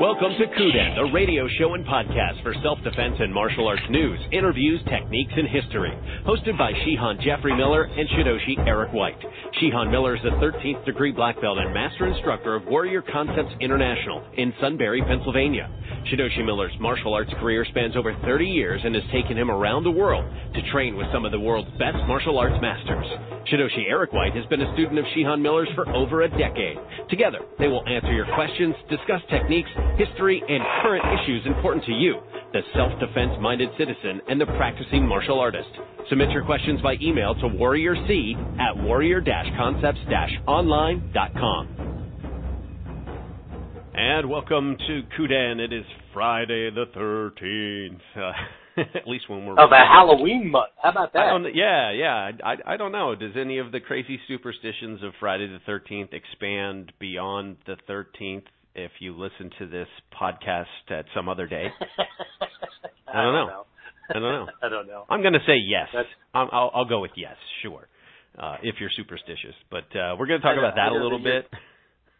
Welcome to Kuden, the radio show and podcast for self-defense and martial arts news, interviews, techniques, and history. Hosted by Shihan Jeffrey Miller and Shidoshi Eric White. Shihan Miller is a 13th degree black belt and master instructor of Warrior Concepts International in Sunbury, Pennsylvania. Shidoshi Miller's martial arts career spans over 30 years and has taken him around the world to train with some of the world's best martial arts masters. Shidoshi Eric White has been a student of Shihan Miller's for over a decade. Together, they will answer your questions, discuss techniques, history, and current issues important to you, the self-defense minded citizen and the practicing martial artist. Submit your questions by email to warriorc at warrior-concepts-online.com. And welcome to Kuden. It is Friday the 13th. Uh, at least when we're of a Halloween month. How about that? yeah, yeah. I I don't know. Does any of the crazy superstitions of Friday the 13th expand beyond the 13th if you listen to this podcast at some other day? I don't know. I don't know. I don't know. I'm going to say yes. I'll, I'll I'll go with yes, sure. Uh, if you're superstitious, but uh, we're going to talk about that a little bit.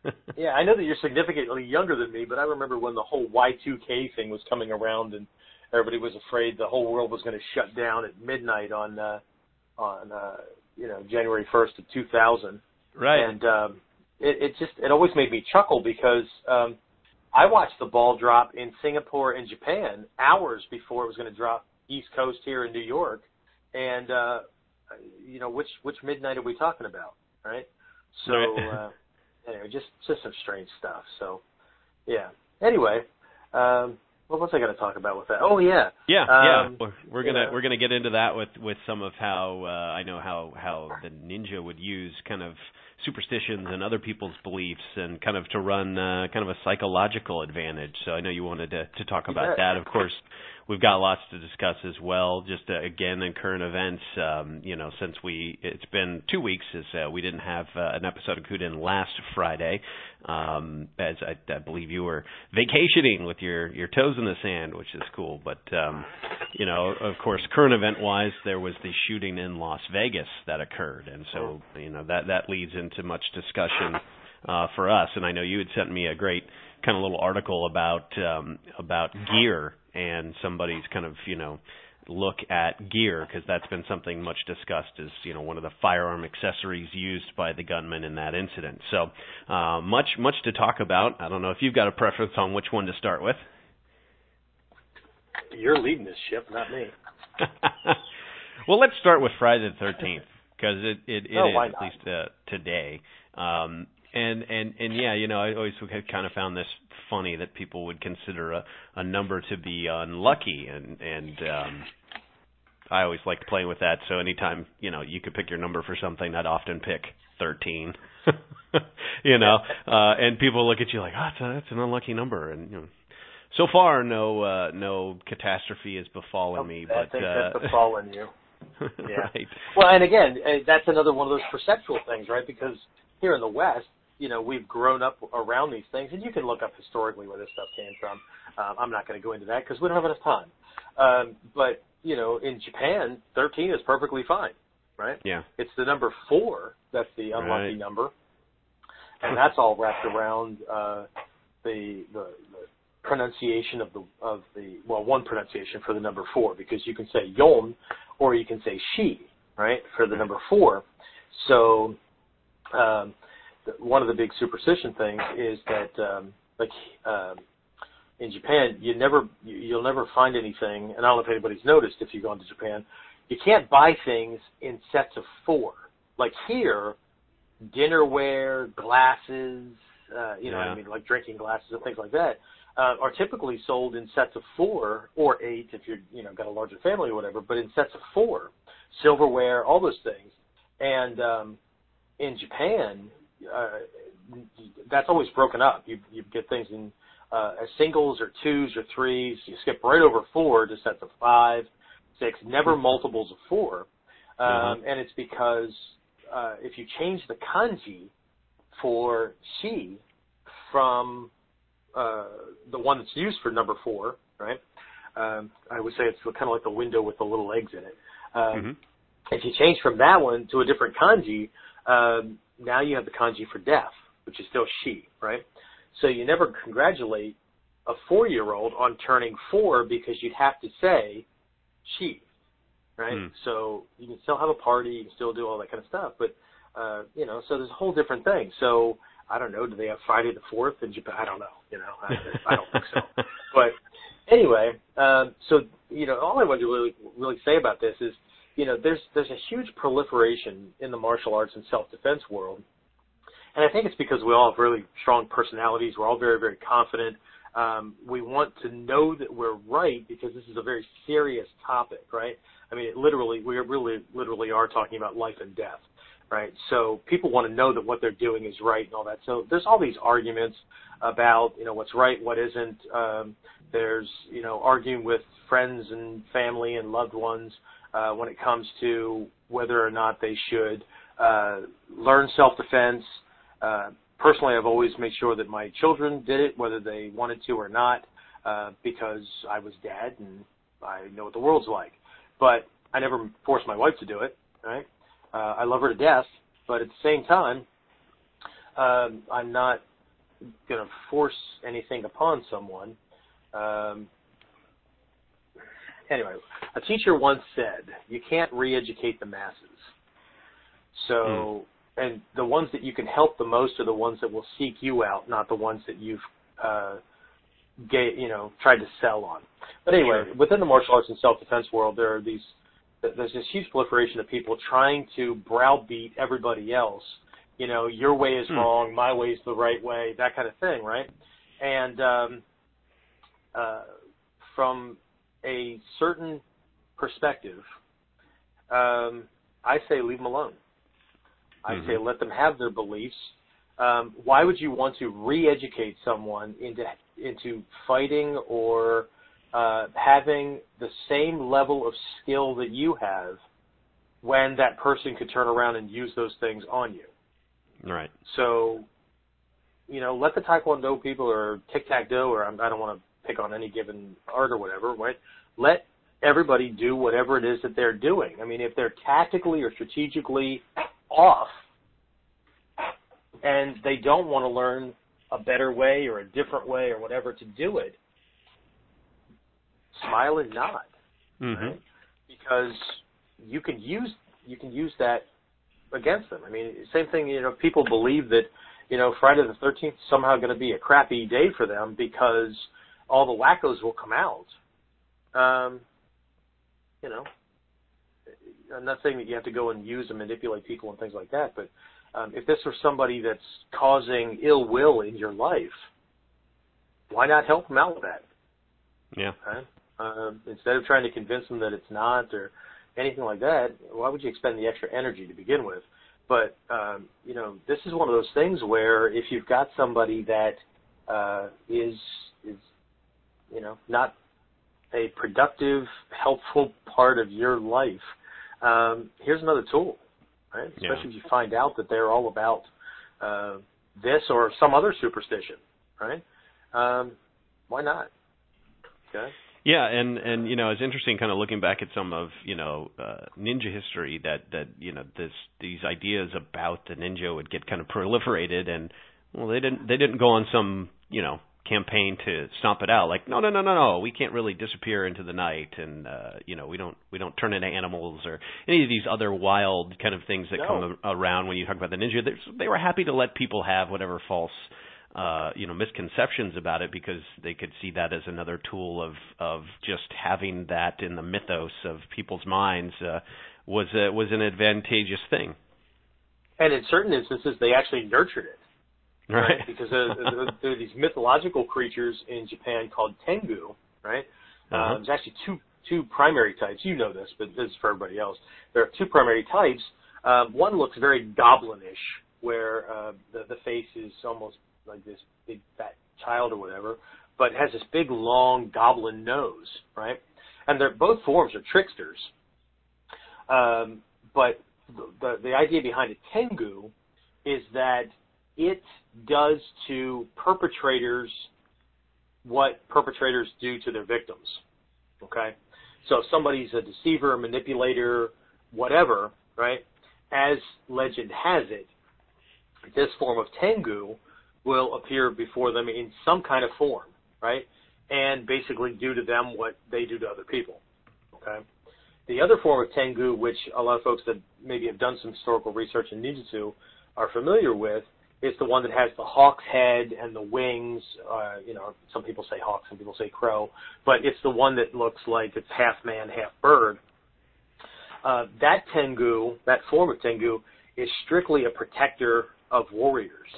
Yeah, I know that you're significantly younger than me, but I remember when the whole Y2K thing was coming around and everybody was afraid the whole world was going to shut down at midnight on uh on uh you know January 1st of 2000. right. And um it it just it always made me chuckle because um I watched the ball drop in Singapore and Japan hours before it was going to drop East Coast here in New York. And uh you know, which which midnight are we talking about, right? So Right. uh anyway, just just some strange stuff. So yeah. Anyway, um what was I going to talk about with that? Oh yeah. Yeah, yeah. Um, We're, we're gonna know. we're gonna get into that with with some of how uh, I know how how the ninja would use kind of superstitions and other people's beliefs and kind of to run uh, kind of a psychological advantage. So I know you wanted to to talk about bet. that. Of course, we've got lots to discuss as well. Just uh, again in current events, um, you know, since we it's been two weeks as uh, we didn't have uh, an episode of Kuden last Friday, um, as I, I believe you were vacationing with your your toes in the sand, which is cool. But um, you know, of course, current event wise, there was the shooting in Las Vegas that occurred, and so you know that that leads into much discussion uh, for us. And I know you had sent me a great kind of little article about um, about gear and somebody's kind of you know look at gear because that's been something much discussed as you know one of the firearm accessories used by the gunman in that incident. So uh, much much to talk about. I don't know if you've got a preference on which one to start with. You're leading this ship, not me. well, let's start with Friday the Thirteenth because it it, it Oh, is at least uh, today. Um, and and and yeah, you know, I always kind of found this funny that people would consider a a number to be unlucky, and and um, I always liked playing with that. So anytime you know you could pick your number for something, I'd often pick thirteen. you know, uh, and people look at you like, oh, that's, a, that's an unlucky number, and you know. So far, no uh, no catastrophe has befallen me, I but think uh, that's befallen you. Yeah. right. Well, and again, eh, that's another one of those perceptual things, right? Because here in the West, you know, we've grown up around these things, and you can look up historically where this stuff came from. Um, I'm not going to go into that because we don't have enough time. Um, but you know, in Japan, 13 is perfectly fine, right? Yeah. It's the number four that's the unlucky Right. number, and that's all wrapped around uh, the, the the pronunciation of the of the well, one pronunciation for the number four because you can say yon or you can say she, right, for the number four. So um, one of the big superstition things is that um, like um, in Japan, you never you- you'll never find anything, and I don't know if anybody's noticed if you've gone to Japan, you can't buy things in sets of four. Like here, dinnerware, glasses, uh, you know what I mean, like drinking glasses and things like that, uh, are typically sold in sets of four or eight if you're you know got a larger family or whatever, but in sets of four, silverware, all those things, and um, in Japan, uh, that's always broken up. You you get things in uh, as singles or twos or threes. You skip right over four to sets of five, six, never multiples of four. Um, And it's because uh, if you change the kanji for she from uh, the one that's used for number four, right? Um, I would say it's kind of like the window with the little eggs in it. Um, Mhm. If you change from that one to a different kanji, um, now you have the kanji for death, which is still she, right? So you never congratulate a four-year-old on turning four because you'd have to say she, right? Hmm. So you can still have a party, you can still do all that kind of stuff, but uh, you know, so there's a whole different thing. So I don't know, do they have Friday the Fourth in Japan? I don't know, you know, I, I don't think so. But anyway, um, so you know, all I want to really really say about this is, you know, there's there's a huge proliferation in the martial arts and self-defense world, and I think it's because we all have really strong personalities. We're all very very confident. Um, we want to know that we're right because this is a very serious topic, right? I mean, it literally, we really, literally are talking about life and death, right? So people want to know that what they're doing is right and all that. So there's all these arguments about, you know, what's right, what isn't. Um, there's, you know, arguing with friends and family and loved ones uh, when it comes to whether or not they should uh, learn self-defense. Uh, personally, I've always made sure that my children did it, whether they wanted to or not, uh, because I was dad and I know what the world's like. But I never forced my wife to do it. Right? Uh, I love her to death, but at the same time, um, I'm not going to force anything upon someone. Um, anyway, a teacher once said, "You can't re-educate the masses." So, mm. and the ones that you can help the most are the ones that will seek you out, not the ones that you've, uh, get, you know, tried to sell on. But anyway, sure. within the martial arts and self-defense world, there are these. There's this huge proliferation of people trying to browbeat everybody else. You know, your way is hmm. wrong, my way is the right way, that kind of thing, right? And um, uh, from a certain perspective, um, I say leave them alone. I mm-hmm. say let them have their beliefs. Um, why would you want to re-educate someone into into fighting or uh, having the same level of skill that you have when that person could turn around and use those things on you? Right. So, you know, let the Taekwondo people or tic tac toe or I don't want to pick on any given art or whatever, right? Let everybody do whatever it is that they're doing. I mean, if they're tactically or strategically off and they don't want to learn a better way or a different way or whatever to do it, smile and nod. Mm-hmm. Right? Because you can use you can use that against them. I mean, same thing. You know, people believe that you know Friday the Thirteenth is somehow going to be a crappy day for them because all the wackos will come out. Um, you know, I'm not saying that you have to go and use and manipulate people and things like that, but um, if this were somebody that's causing ill will in your life, why not help them out with that? Yeah. Okay? Um, instead of trying to convince them that it's not or anything like that, why would you expend the extra energy to begin with? But um, you know, this is one of those things where if you've got somebody that uh, is you know not a productive, helpful part of your life, um, here's another tool, right? Especially yeah. if you find out that they're all about uh, this or some other superstition, right? Um, why not? Okay. Yeah, and and you know it's interesting, kind of looking back at some of you know uh, ninja history that that you know this these ideas about the ninja would get kind of proliferated, and well they didn't they didn't go on some you know campaign to stomp it out. Like, no, no, no, no, no, we can't really disappear into the night, and uh, you know, we don't we don't turn into animals or any of these other wild kind of things that no. come around when you talk about the ninja. They were happy to let people have whatever false. Uh, you know misconceptions about it because they could see that as another tool of of just having that in the mythos of people's minds uh, was a, was an advantageous thing. And in certain instances, they actually nurtured it right? Because there, there, are these mythological creatures in Japan called tengu, right? Uh, uh-huh. Uh, there's actually two two primary types. You know this, but this is for everybody else. There are two primary types. Um, one looks very goblinish, where uh, the the face is almost like this big fat child or whatever, but has this big long goblin nose, right? And they're both forms are tricksters. Um, but the, the the idea behind a tengu is that it does to perpetrators what perpetrators do to their victims. Okay? So if somebody's a deceiver, manipulator, whatever, right? As legend has it, this form of Tengu will appear before them in some kind of form. right? And basically do to them what they do to other people. Okay. The other form of Tengu, which a lot of folks that maybe have done some historical research in ninjutsu are familiar with, is the one that has the hawk's head and the wings. Uh, you know, some people say hawk, some people say crow, but it's the one that looks like it's half man, half bird. Uh, that Tengu, that form of Tengu, is strictly a protector of warriors.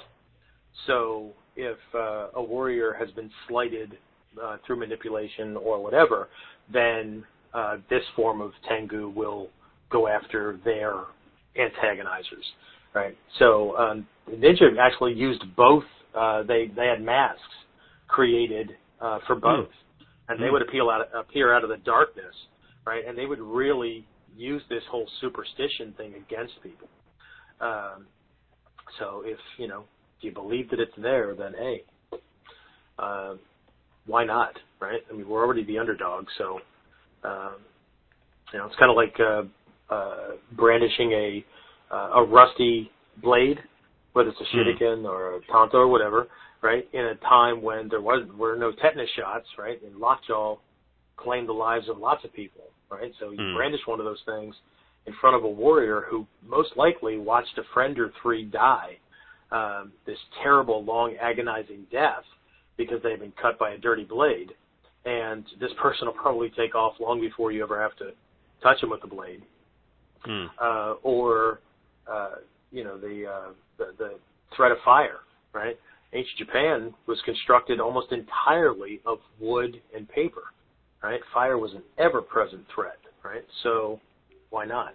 So if uh, a warrior has been slighted uh, through manipulation or whatever, then uh, this form of Tengu will go after their antagonizers, right? So um, Ninja actually used both. Uh, they they had masks created uh, for both, mm. and they mm. would appeal out appear out of the darkness, right? And they would really use this whole superstition thing against people. Um, so if you know if you believe that it's there, then hey, uh, why not, right? I mean, we're already the underdog, so um, you know it's kind of like uh, uh, brandishing a uh, a rusty blade, whether it's a hmm. shuriken or a tanto or whatever, right? In a time when there was were no tetanus shots, right? And lockjaw claimed the lives of lots of people, right? So you mm. brandish one of those things in front of a warrior who most likely watched a friend or three die um, this terrible, long, agonizing death because they've been cut by a dirty blade. And this person will probably take off long before you ever have to touch him with the blade. Mm. Uh, or, uh, you know, the, uh, the, the threat of fire, right? Ancient Japan was constructed almost entirely of wood and paper, right? Fire was an ever-present threat, right? So, why not?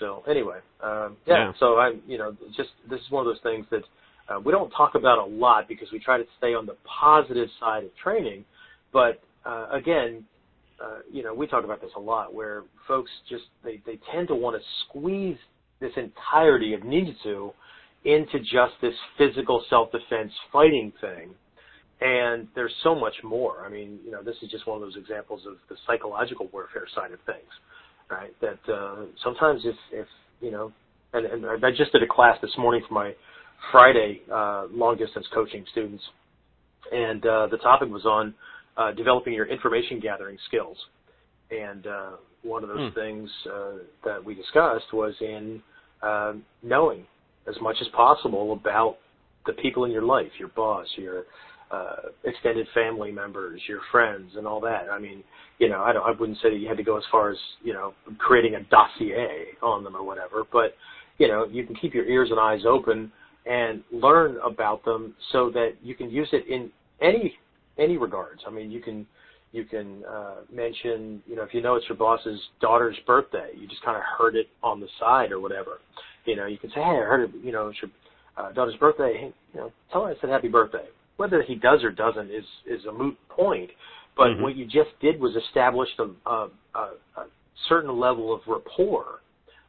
So anyway, um, yeah, yeah. So I'm, you know, just this is one of those things that uh, we don't talk about a lot because we try to stay on the positive side of training. But uh, again, you know, we talk about this a lot where folks just they they tend to want to squeeze this entirety of ninjutsu into just this physical self-defense fighting thing. And there's so much more. I mean, you know, this is just one of those examples of the psychological warfare side of things right? That uh, sometimes if if you know, and, and I just did a class this morning for my Friday uh, long distance coaching students, and uh, the topic was on uh, developing your information gathering skills. And uh, one of those hmm. things uh, that we discussed was in uh, knowing as much as possible about the people in your life, your boss, your uh, extended family members, your friends, and all that. I mean, you know, I, don't, I wouldn't say that you had to go as far as you know creating a dossier on them or whatever, but you know, you can keep your ears and eyes open and learn about them so that you can use it in any any regards. I mean, you can you can uh, mention, you know, if you know it's your boss's daughter's birthday, you just kind of heard it on the side or whatever. You know, you can say, hey, I heard it, you know, it's your uh, daughter's birthday. Hey, you know, tell her I said happy birthday whether he does or doesn't is is a moot point. But mm-hmm. what you just did was establish a, a, a certain level of rapport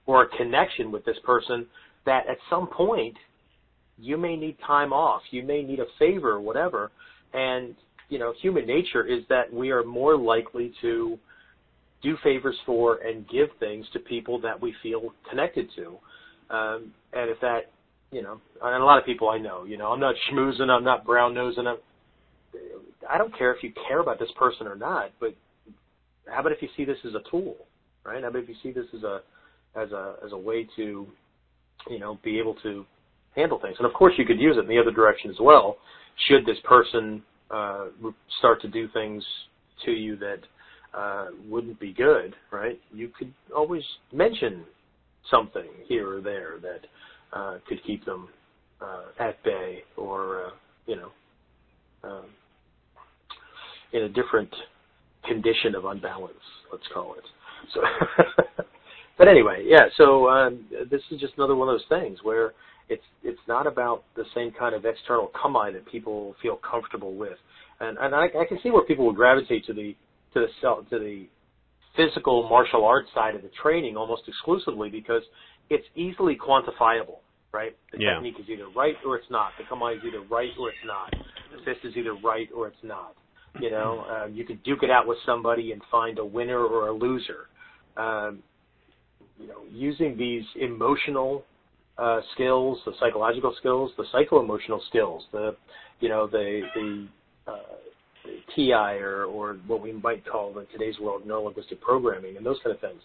or a connection with this person that at some point you may need time off, you may need a favor or whatever, and you know human nature is that we are more likely to do favors for and give things to people that we feel connected to. Um, and if that you know, and a lot of people I know, you know, I'm not schmoozing, I'm not brown nosing. I'm, I don't care if you care about this person or not, but how about if you see this as a tool, right? How about if you see this as a as a as a way to, you know, be able to handle things. And of course, you could use it in the other direction as well. Should this person start to do things to you that uh, wouldn't be good, right? You could always mention something here or there that uh, could keep them uh, at bay or uh, you know um, in a different condition of unbalance. Let's call it. So, but anyway, yeah. So um, this is just another one of those things where it's it's not about the same kind of external kamae that people feel comfortable with, and and I, I can see where people will gravitate to the to the self, to the physical martial arts side of the training almost exclusively because it's easily quantifiable right? The yeah. technique is either right or it's not. The kamae is either right or it's not. The fist is either right or it's not. You know, um, you could duke it out with somebody and find a winner or a loser. Um, you know, using these emotional uh, skills, the psychological skills, the psycho-emotional skills, the you know the the uh, TI or, or what we might call in today's world neurolinguistic programming and those kind of things.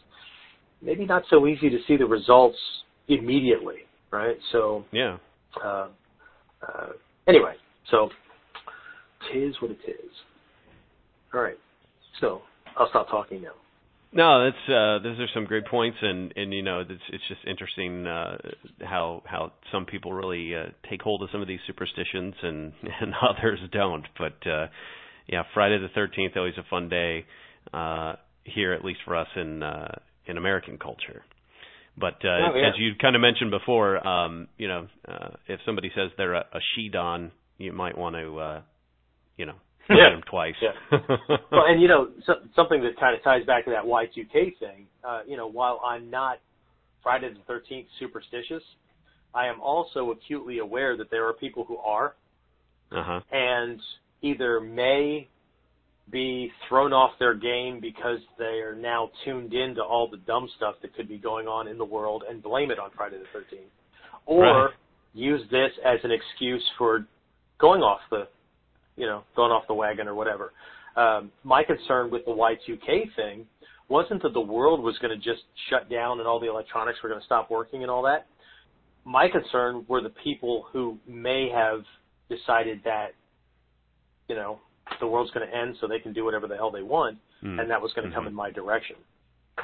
Maybe not so easy to see the results immediately, right? So yeah. Uh, uh, anyway, so tis what it is. All right, so I'll stop talking now. No, that's uh, those are some great points, and and you know it's it's just interesting uh, how how some people really uh, take hold of some of these superstitions and and others don't. But uh, yeah, Friday the Thirteenth always a fun day uh, here, at least for us in uh, in American culture. But uh, oh, yeah. as you kind of mentioned before, um, you know, uh, if somebody says they're a, a she don, you might want to, uh, you know, yeah. them twice. Yeah. well, and you know, so, something that kind of ties back to that Y2K thing. Uh, you know, while I'm not Friday the 13th superstitious, I am also acutely aware that there are people who are, uh-huh. and either may be thrown off their game because they are now tuned into all the dumb stuff that could be going on in the world and blame it on Friday the 13th, or right. use this as an excuse for going off the you know, going off the wagon or whatever. Um, my concern with the Y2K thing wasn't that the world was going to just shut down and all the electronics were going to stop working and all that. My concern were the people who may have decided that, you know, the world's going to end so they can do whatever the hell they want, mm. and that was going to mm-hmm. come in my direction.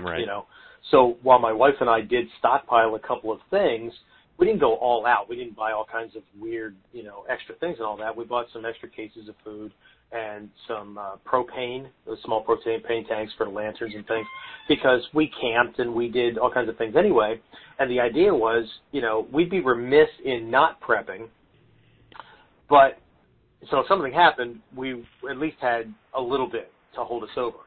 Right. You know, so while my wife and I did stockpile a couple of things, we didn't go all out. We didn't buy all kinds of weird, you know, extra things and all that. We bought some extra cases of food and some uh, propane, those small propane tanks for lanterns and things, because we camped and we did all kinds of things anyway. And the idea was, you know, we'd be remiss in not prepping, but so if something happened, we at least had a little bit to hold us over.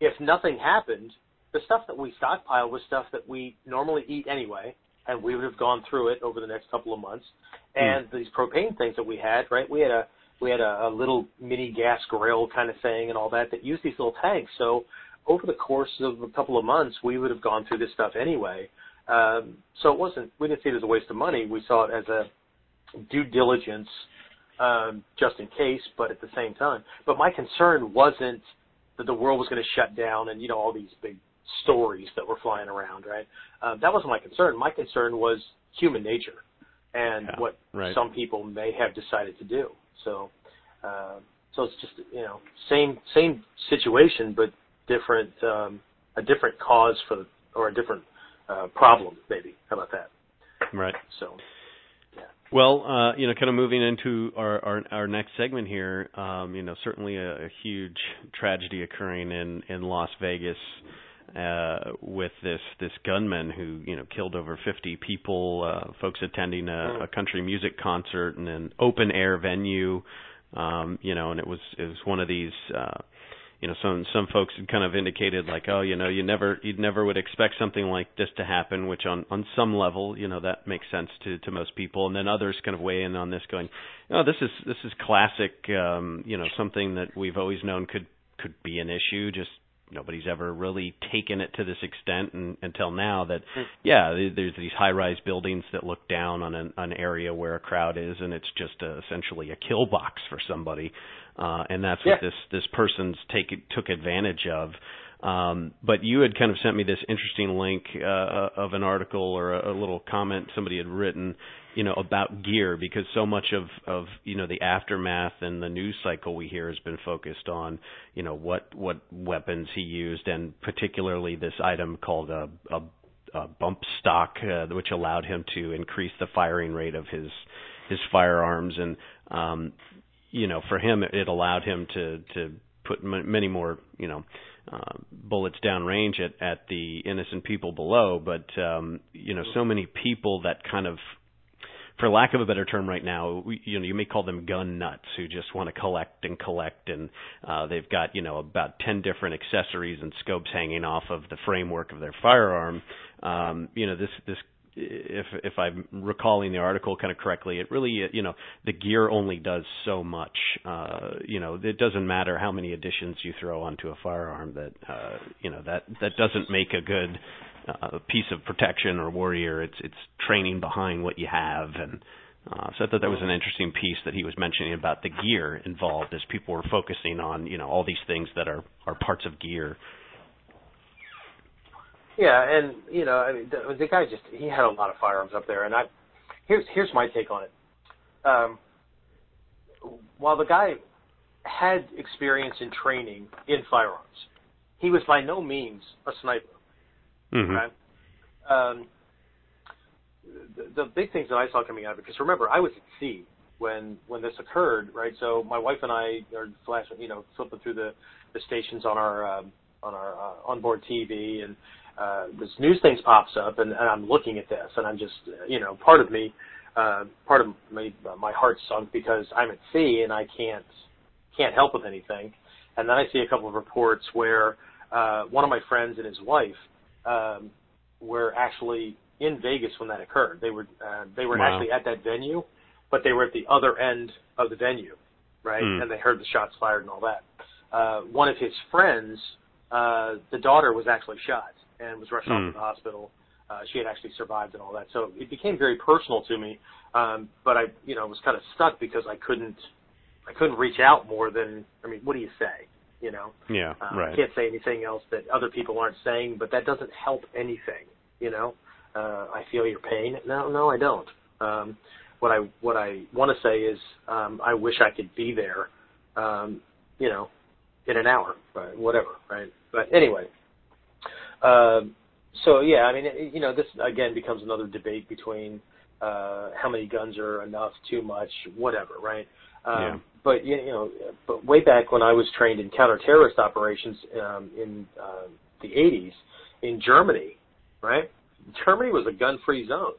If nothing happened, the stuff that we stockpiled was stuff that we normally eat anyway and we would have gone through it over the next couple of months. Hmm. And mm. these propane things that we had, right? We had a we had a, a little mini gas grill kind of thing and all that that used these little tanks. So over the course of a couple of months, we would have gone through this stuff anyway. Um, so it wasn't we didn't see it as a waste of money. We saw it as a due diligence um, just in case, but at the same time. But my concern wasn't that the world was going to shut down and you know all these big stories that were flying around, right? Uh, that wasn't my concern. My concern was human nature and yeah, what right. some people may have decided to do. So, uh, so it's just you know same same situation, but different um, a different cause for or a different uh, problem maybe. How about that? Right. So. Yeah. Well, uh, you know, kind of moving into our our, our next segment here, um, you know, certainly a, a huge tragedy occurring in in Las Vegas uh, with this this gunman who you know killed over 50 people, uh, folks attending a, a country music concert in an open air venue. Um, you know, and it was it was one of these. Uh, you know, some some folks had kind of indicated like, oh, you know, you never you never would expect something like this to happen, which on on some level, you know, that makes sense to to most people, and then others kind of weigh in on this, going, oh, this is this is classic, um, you know, something that we've always known could could be an issue, just nobody's ever really taken it to this extent and, until now that Hmm. yeah there's these high rise buildings that look down on an, an area where a crowd is and it's just a, essentially a kill box for somebody uh and that's yeah. what this this person's take took advantage of um, but you had kind of sent me this interesting link uh, of an article or a, a little comment somebody had written you know about gear because so much of of you know the aftermath and the news cycle we hear has been focused on you know what what weapons he used and particularly this item called a, a, a bump stock uh, which allowed him to increase the firing rate of his his firearms. And um you know for him it allowed him to to put m- many more you know uh, bullets downrange at at the innocent people below. But um you know so many people that kind of for lack of a better term right now, we, you know, you may call them gun nuts who just want to collect and collect, and uh, they've got you know about ten different accessories and scopes hanging off of the framework of their firearm. Um, you know, this this if if I'm recalling the article kind of correctly, it really you know the gear only does so much. Uh, you know, it doesn't matter how many additions you throw onto a firearm. That uh, you know that that doesn't make a good uh, piece of protection or warrior. It's it's training behind what you have, and Uh, so I thought that was an interesting piece that he was mentioning about the gear involved as people were focusing on, you know, all these things that are, are parts of gear. Yeah, and you know, I mean, the, the guy just he had a lot of firearms up there, and I here's here's my take on it. Um, while the guy had experience in training in firearms, he was by no means a sniper. Mm-hmm. Um, the, the big things that I saw coming out of it, because remember, I was at sea when when this occurred, right? So my wife and I are flashing, you know, flipping through the the stations on our um, on our uh, onboard TV, and uh, this news thing pops up, and, and I'm looking at this, and I'm just, you know, part of me, uh, part of my my heart sunk because I'm at sea and I can't can't help with anything, and then I see a couple of reports where uh, one of my friends and his wife um, were actually in Vegas when that occurred. They were uh, they were Wow. actually at that venue, but they were at the other end of the venue, right? Hmm. And they heard the shots fired and all that. Uh, one of his friends, uh, the daughter was actually shot and was rushed off Hmm. to the hospital. Uh, she had actually survived and all that. So it became very personal to me. Um, but I, you know, was kind of stuck because I couldn't, I couldn't reach out more than, I mean, what do you say? You know, Yeah, uh, right. I can't say anything else that other people aren't saying, but that doesn't help anything. You know, uh, I feel your pain. No, no, I don't. Um, what I what I want to say is, um, I wish I could be there. Um, you know, in an hour, but whatever, right? But anyway, um, so yeah, I mean, it, you know, this again becomes another debate between uh, how many guns are enough, too much, whatever, right? Um, Yeah. But you you know, but way back when I was trained in counter-terrorist operations um, in uh, the 80s in Germany, right? Germany was a gun-free zone,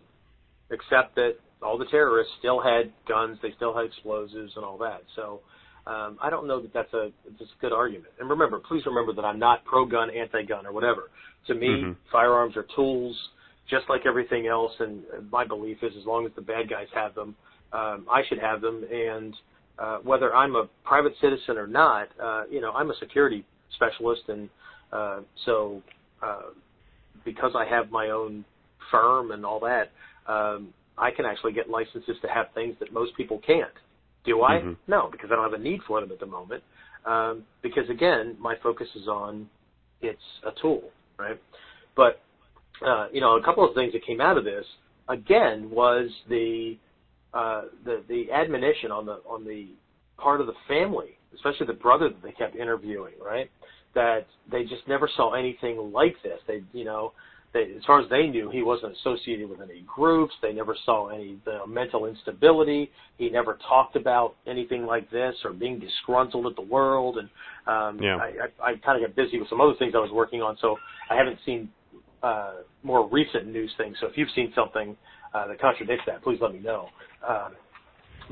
except that all the terrorists still had guns, they still had explosives and all that. So um, I don't know that that's a that's a good argument. And remember, please remember that I'm not pro-gun, anti-gun, or whatever. To me, Mhm. firearms are tools, just like everything else. And my belief is, as long as the bad guys have them, um, I should have them. And uh, whether I'm a private citizen or not, uh, you know, I'm a security specialist, and uh, so uh, because I have my own firm and all that, um, I can actually get licenses to have things that most people can't. Do I? Mhm. No, because I don't have a need for them at the moment. Um, because again, my focus is on it's a tool, right? But uh, you know, a couple of things that came out of this again was the uh, the the admonition on the on the part of the family, especially the brother that they kept interviewing, right? That they just never saw anything like this. They, you know, they, as far as they knew, he wasn't associated with any groups. They never saw any the mental instability. He never talked about anything like this or being disgruntled at the world. And um, Yeah. I, I, I kind of got busy with some other things I was working on, so I haven't seen uh, more recent news things. So if you've seen something uh, that contradicts that, please let me know. Um,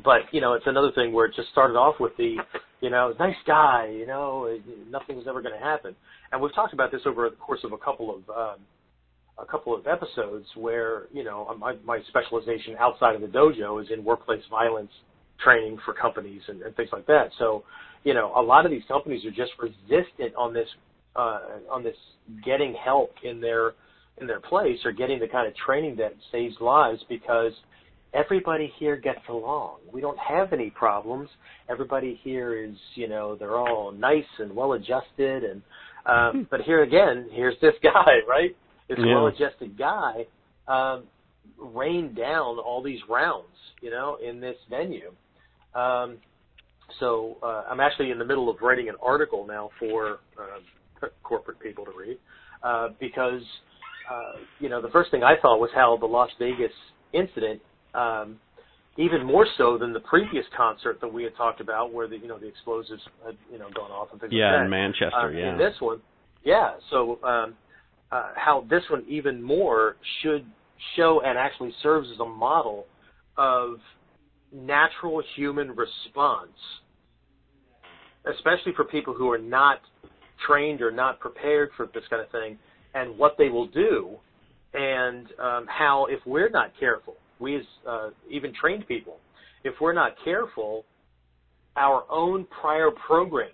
but you know, it's another thing where it just started off with the, you know, nice guy, you know, nothing was ever going to happen. And we've talked about this over the course of a couple of um, a couple of episodes where you know my, my specialization outside of the dojo is in workplace violence training for companies and, and things like that. So, you know, a lot of these companies are just resistant on this uh, on this getting help in their in their place or getting the kind of training that saves lives because everybody here gets along. We don't have any problems. Everybody here is, you know, they're all nice and well adjusted and um but here again, here's this guy, right? This Yeah. well adjusted guy um rained down all these rounds, you know, in this venue. Um so uh, I'm actually in the middle of writing an article now for uh, corporate people to read uh, because uh, you know the first thing I thought was how the Las Vegas incident, um, even more so than the previous concert that we had talked about, where the you know the explosives had you know gone off and things Yeah, like that. in Manchester. Uh, yeah. In this one, yeah. So um, uh, how this one even more should show and actually serves as a model of natural human response, especially for people who are not trained or not prepared for this kind of thing, and what they will do, and um, how if we're not careful, we as uh, even trained people, if we're not careful, our own prior programming,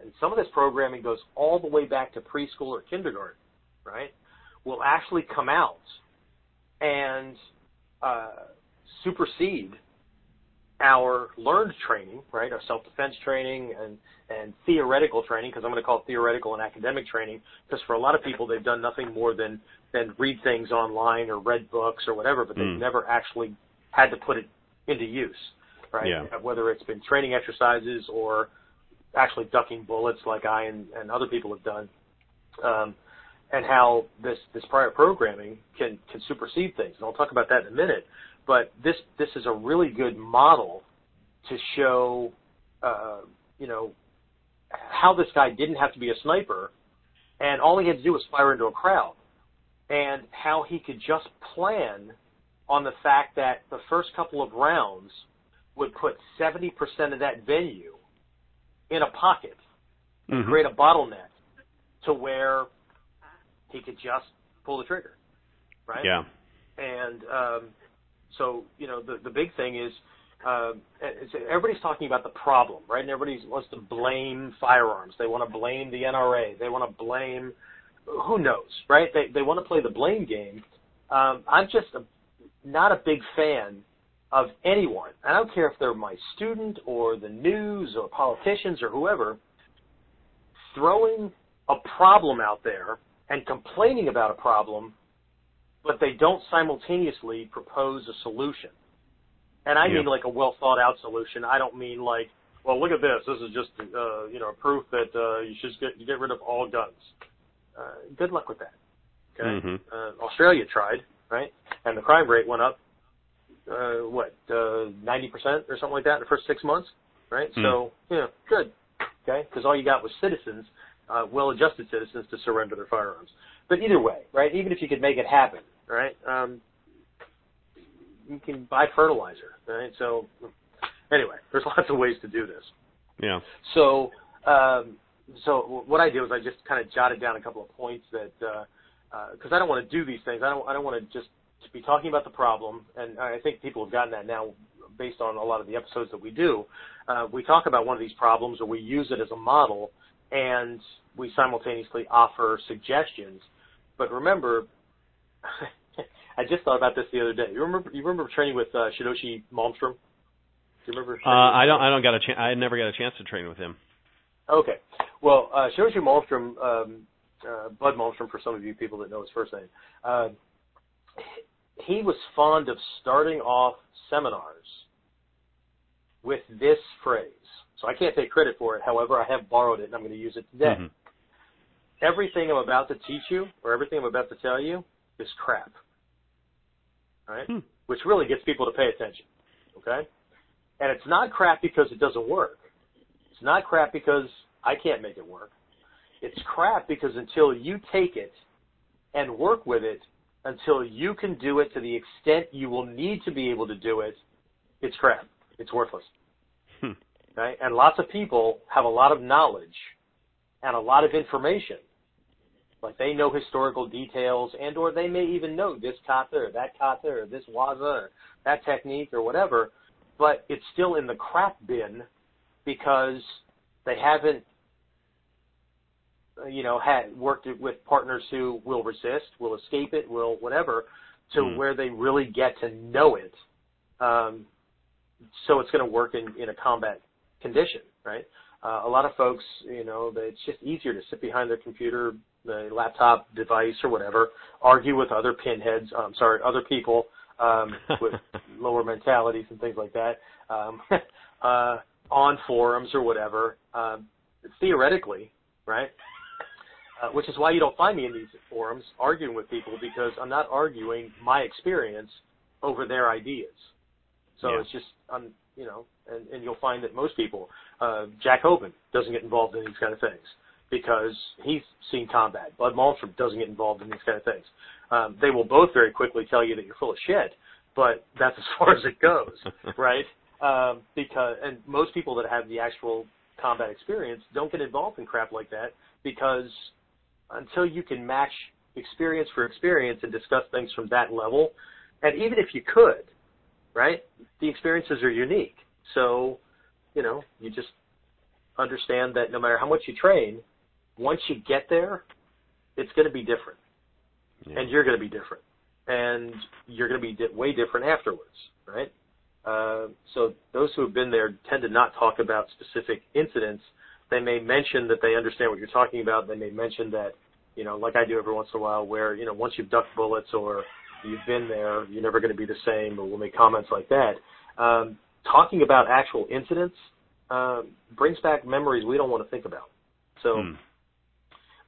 and some of this programming goes all the way back to preschool or kindergarten, right, will actually come out and uh, supersede our learned training, right? Our self-defense training and and theoretical training, because I'm going to call it theoretical and academic training, because for a lot of people they've done nothing more than than read things online or read books or whatever, but they've mm. never actually had to put it into use, right? Yeah. Whether it's been training exercises or actually ducking bullets, like I and, and other people have done, um, and how this this prior programming can can supersede things, and I'll talk about that in a minute. But this this is a really good model to show, uh, you know, how this guy didn't have to be a sniper, and all he had to do was fire into a crowd, and how he could just plan on the fact that the first couple of rounds would put 70% of that venue in a pocket and mm-hmm. create a bottleneck to where he could just pull the trigger, right? Yeah. And um, you know, the the big thing is uh, everybody's talking about the problem, right? And everybody wants to blame firearms. They want to blame the NRA. They want to blame who knows, right? They they want to play the blame game. Um, I'm just not a big fan of anyone. I don't care if they're my student or the news or politicians or whoever throwing a problem out there and complaining about a problem, but they don't simultaneously propose a solution. And I mean like a well thought out solution. I don't mean like, well, look at this. This is just uh, you know a proof that uh, you should get get rid of all guns. Uh, good luck with that. Okay. Mm-hmm. Uh, Australia tried, right? And the crime rate went up. Uh, what, uh, 90% or something like that in the first six months, right? Mm. So, yeah, good. Okay, because all you got was citizens uh, well-adjusted citizens to surrender their firearms. But either way, right? Even if you could make it happen, right? Um, you can buy fertilizer, right? So anyway, there's lots of ways to do this. Yeah. So um, so what I did was I just kind of jotted down a couple of points that because uh, uh, I don't want to do these things. I don't I don't want to just be talking about the problem, and I think people have gotten that now based on a lot of the episodes that we do. Uh, we talk about one of these problems, or we use it as a model, and we simultaneously offer suggestions. But remember, I just thought about this the other day. You remember you remember training with uh, Shidoshi Malmstrom? Do you remember? Uh, I don't. I don't got a chance. I never got a chance to train with him. Okay. Well, uh, Shidoshi Malmstrom, um, uh, Bud Malmstrom, for some of you people that know his first name, uh, he was fond of starting off seminars with this phrase. So I can't take credit for it. However, I have borrowed it and I'm going to use it today. Mm-hmm. Everything I'm about to teach you or everything I'm about to tell you is crap. Right? Hmm. Which really gets people to pay attention. Okay? And it's not crap because it doesn't work. It's not crap because I can't make it work. It's crap because until you take it and work with it, until you can do it to the extent you will need to be able to do it, it's crap. It's worthless. Hmm. Right? And lots of people have a lot of knowledge and a lot of information. Like they know historical details and or they may even know this kata or that kata or this waza or that technique or whatever, but it's still in the crap bin because they haven't you know had worked with partners who will resist, will escape it, will whatever, to mm. where they really get to know it. Um, so it's going to work in in a combat condition, right? Uh, a lot of folks, you know, it's just easier to sit behind their computer, the laptop device or whatever, argue with other pinheads. I'm um, sorry, other people um, with lower mentalities and things like that um, uh, on forums or whatever. Um, theoretically, right? Uh, which is why you don't find me in these forums arguing with people because I'm not arguing my experience over their ideas. So yeah. it's just, I'm you know, and, and you'll find that most people, uh, Jack Hoban doesn't get involved in these kind of things because he's seen combat. Bud Malmstrom doesn't get involved in these kind of things. Um, they will both very quickly tell you that you're full of shit, but that's as far as it goes, right? Um, because and most people that have the actual combat experience don't get involved in crap like that because until you can match experience for experience and discuss things from that level, and even if you could, right? The experiences are unique. So, you know, you just understand that no matter how much you train, once you get there, it's going to be different. Yeah. And you're going to be different. and you're going to be di- way different afterwards, right? Uh, so those who have been there tend to not talk about specific incidents. They may mention that they understand what you're talking about. They may mention that, you know, like I do every once in a while, where you know once you've ducked bullets or you've been there, you're never going to be the same, or we'll make comments like that. Um, talking about actual incidents uh, brings back memories we don't want to think about. So. Hmm.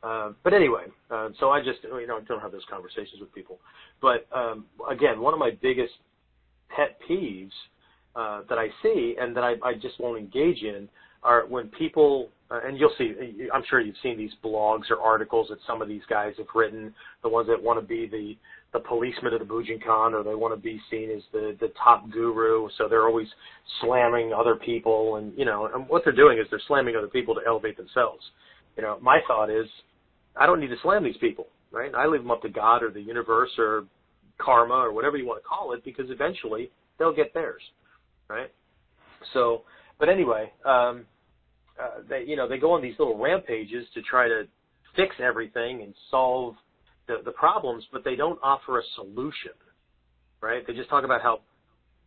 Uh, but anyway, uh, so I just you know don't have those conversations with people. But um, again, one of my biggest pet peeves uh, that I see and that I, I just won't engage in are when people, uh, and you'll see, I'm sure you've seen these blogs or articles that some of these guys have written, the ones that want to be the, the policeman of the Bujinkan or they want to be seen as the, the top guru. So they're always slamming other people and, you know, and what they're doing is they're slamming other people to elevate themselves. You know, my thought is, I don't need to slam these people, right? I leave them up to God or the universe or karma or whatever you want to call it because eventually they'll get theirs, right? So, but anyway, um, uh, they you know they go on these little rampages to try to fix everything and solve the the problems, but they don't offer a solution, right? They just talk about how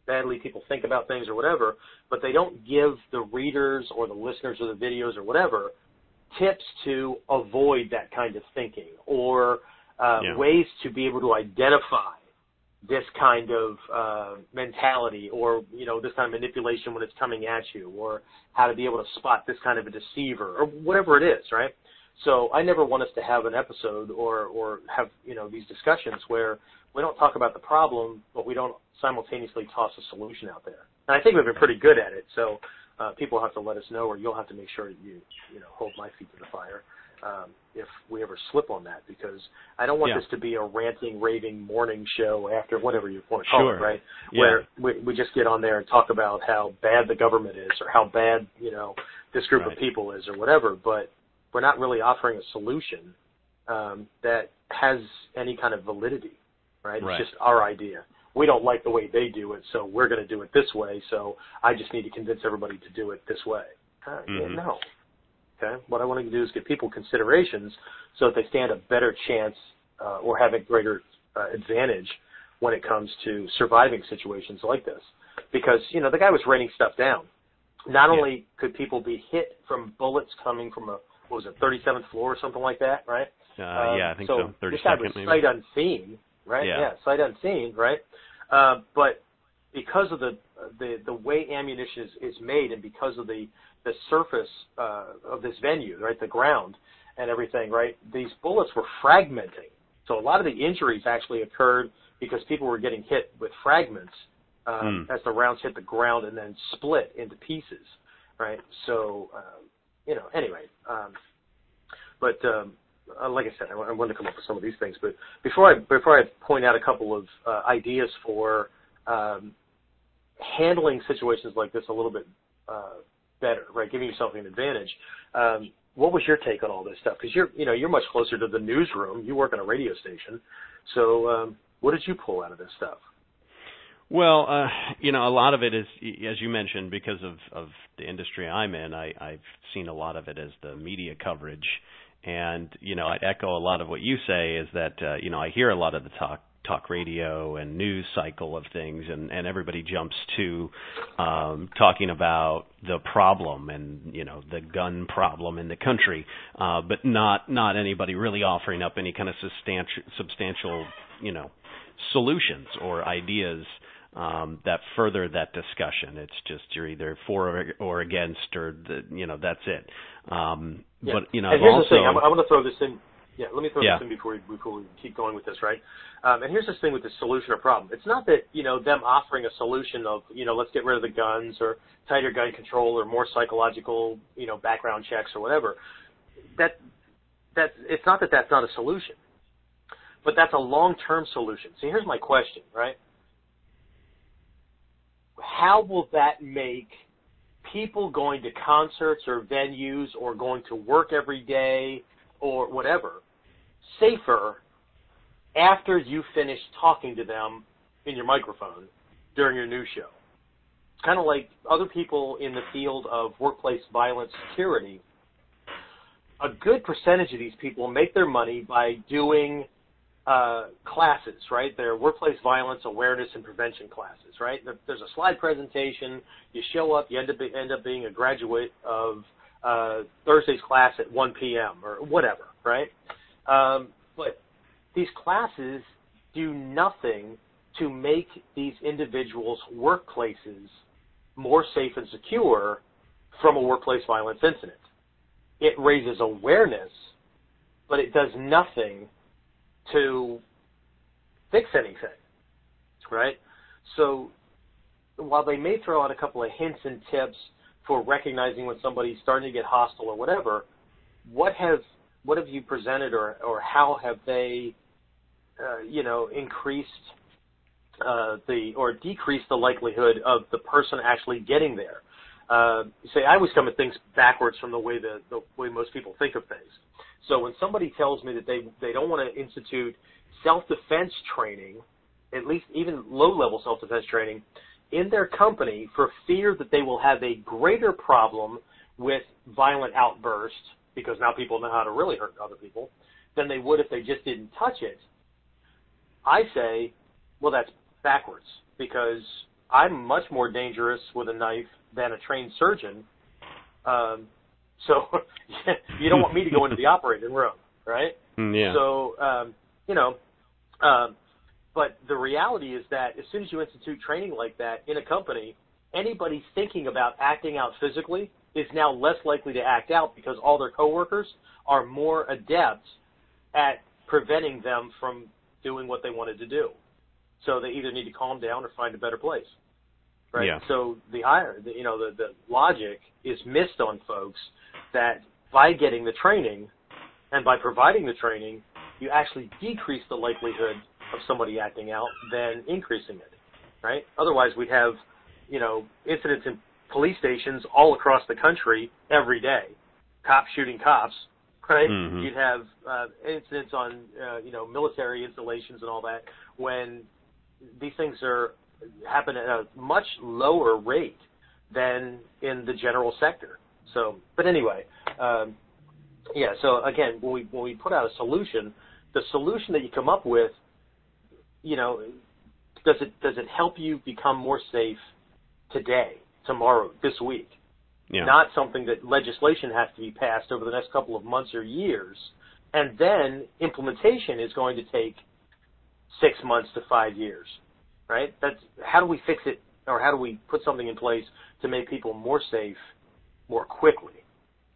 badly people think about things or whatever, but they don't give the readers or the listeners of the videos or whatever tips to avoid that kind of thinking or uh, yeah. ways to be able to identify this kind of uh, mentality or you know this kind of manipulation when it's coming at you or how to be able to spot this kind of a deceiver or whatever it is right so i never want us to have an episode or or have you know these discussions where we don't talk about the problem but we don't simultaneously toss a solution out there and i think we've been pretty good at it so uh, people have to let us know or you'll have to make sure that you you know hold my feet to the fire um, if we ever slip on that because I don't want yeah. this to be a ranting, raving morning show after whatever you want to call sure. it, right? Yeah. Where we, we just get on there and talk about how bad the government is or how bad, you know, this group right. of people is or whatever, but we're not really offering a solution um, that has any kind of validity, right? right? It's just our idea. We don't like the way they do it, so we're going to do it this way. So I just need to convince everybody to do it this way. Uh, mm-hmm. No, Okay, what I want to do is give people considerations so that they stand a better chance uh, or have a greater uh, advantage when it comes to surviving situations like this. Because you know the guy was raining stuff down. Not yeah. only could people be hit from bullets coming from a what was it 37th floor or something like that, right? Uh, yeah, I think so. so. This guy was sight unseen, right? Yeah. yeah, sight unseen, right? Uh, but because of the the the way ammunition is, is made and because of the the surface uh, of this venue, right, the ground and everything, right, these bullets were fragmenting. So a lot of the injuries actually occurred because people were getting hit with fragments um, mm. as the rounds hit the ground and then split into pieces, right? So, uh, you know, anyway, um, but um, uh, like I said, I, I wanted to come up with some of these things. But before I before I point out a couple of uh, ideas for um, handling situations like this a little bit uh, better, right? Giving yourself an advantage. Um, what was your take on all this stuff? Because you're, you know, you're much closer to the newsroom. You work on a radio station, so um, what did you pull out of this stuff? Well, uh, you know, a lot of it is, as you mentioned, because of of the industry I'm in. I, I've seen a lot of it as the media coverage, and you know, I echo a lot of what you say. Is that uh, you know, I hear a lot of the talk talk radio and news cycle of things and and everybody jumps to um talking about the problem and you know the gun problem in the country uh but not not anybody really offering up any kind of substantial substantial you know solutions or ideas um, that further that discussion. It's just you're either for or, or against, or the, you know that's it. Um, yeah. But you know, and here's also, the thing. I'm, I'm going to throw this in. Yeah, let me throw yeah. this in before we, before we keep going with this, right? Um, and here's this thing with the solution or problem. It's not that you know them offering a solution of you know let's get rid of the guns or tighter gun control or more psychological you know background checks or whatever. That that it's not that that's not a solution, but that's a long-term solution. So here's my question, right? How will that make people going to concerts or venues or going to work every day or whatever safer after you finish talking to them in your microphone during your news show. It's kind of like other people in the field of workplace violence security. A good percentage of these people make their money by doing uh, classes, right? They're workplace violence awareness and prevention classes, right? There's a slide presentation. You show up. You end up end up being a graduate of uh, Thursday's class at 1 p.m. or whatever, right? Um, but these classes do nothing to make these individuals' workplaces more safe and secure from a workplace violence incident. It raises awareness, but it does nothing to fix anything, right? So while they may throw out a couple of hints and tips for recognizing when somebody's starting to get hostile or whatever, what have what have you presented or or how have they, uh, you know, increased uh, the or decreased the likelihood of the person actually getting there? Uh, say I always come at things backwards from the way the the way most people think of things. So when somebody tells me that they they don't want to institute self-defense training, at least even low-level self-defense training, in their company for fear that they will have a greater problem with violent outbursts because now people know how to really hurt other people than they would if they just didn't touch it. I say, well, that's backwards because I'm much more dangerous with a knife than a trained surgeon. Um, so you don't want me to go into the operating room, right? Mm, yeah. So um, you know, um, but the reality is that as soon as you institute training like that in a company, anybody thinking about acting out physically is now less likely to act out because all their coworkers are more adept at preventing them from doing what they wanted to do. So they either need to calm down or find a better place. Right? Yeah. So the higher, the, you know, the, the logic is missed on folks that by getting the training and by providing the training, you actually decrease the likelihood of somebody acting out than increasing it, right? Otherwise, we'd have, you know, incidents in police stations all across the country every day, cops shooting cops, right? Mm-hmm. You'd have uh, incidents on, uh, you know, military installations and all that when these things are happen at a much lower rate than in the general sector. So, but anyway, um, yeah. So again, when we when we put out a solution, the solution that you come up with you know, does it does it help you become more safe today, tomorrow, this week? Yeah. Not something that legislation has to be passed over the next couple of months or years, and then implementation is going to take six months to five years, right? That's how do we fix it, or how do we put something in place to make people more safe more quickly?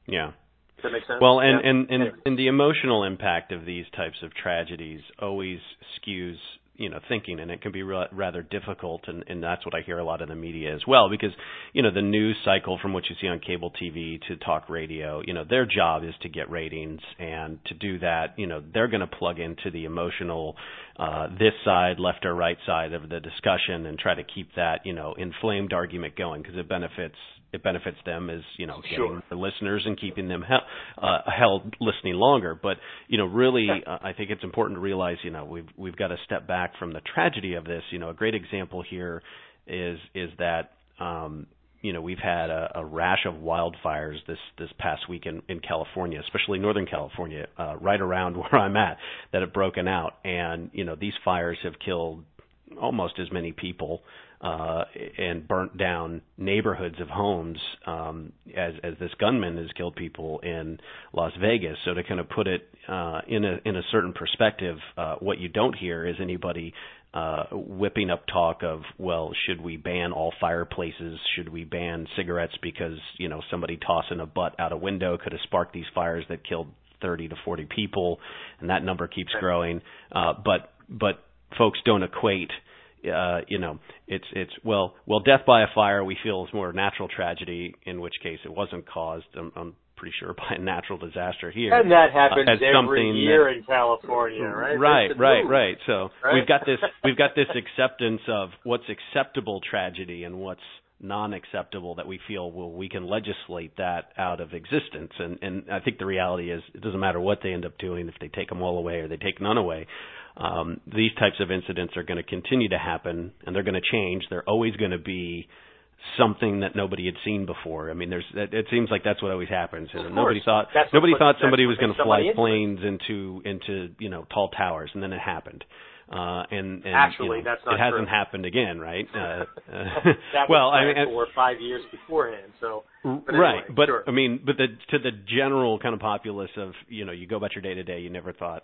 Yeah. Does that make sense? Well, and yeah. and and, and the emotional impact of these types of tragedies always skews you know thinking and it can be ra- rather difficult and and that's what I hear a lot in the media as well because you know the news cycle from what you see on cable TV to talk radio you know their job is to get ratings and to do that you know they're going to plug into the emotional uh this side left or right side of the discussion and try to keep that you know inflamed argument going because it benefits it benefits them as you know getting Sure. the listeners and keeping them held, uh, held listening longer. But you know, really, uh, I think it's important to realize you know we've we've got to step back from the tragedy of this. You know, a great example here is is that um, you know we've had a, a rash of wildfires this this past week in, in California, especially Northern California, uh, right around where I'm at, that have broken out, and you know these fires have killed almost as many people uh, and burnt down neighborhoods of homes um, as as this gunman has killed people in Las Vegas. So to kind of put it uh, in a in a certain perspective, uh, what you don't hear is anybody uh, whipping up talk of well, should we ban all fireplaces? Should we ban cigarettes because you know somebody tossing a butt out a window could have sparked these fires that killed 30 to 40 people, and that number keeps growing. Uh, but but folks don't equate uh, you know, it's it's well, well, death by a fire we feel is more a natural tragedy, in which case it wasn't caused. I'm, I'm pretty sure by a natural disaster here. and that happens uh, every something year that- in California, right? Right, right, move. right. So Right? we've got this we've got this acceptance of what's acceptable tragedy and what's non-acceptable that we feel well we can legislate that out of existence and and I think the reality is it doesn't matter what they end up doing if they take them all away or they take none away um, these types of incidents are going to continue to happen and they're going to change they're always going to be something that nobody had seen before. I mean, there's it, it seems like that's what always happens. Of nobody thought That's nobody what- thought somebody was going to fly planes into into you know tall towers, and then it happened. Uh, and, and Actually, you know, that's not it hasn't happened again, right? Uh, uh, that was well, I mean, for five years beforehand. So, but right, anyway, but sure. I mean, but the to the general kind of populace of you know, you go about your day to day, you never thought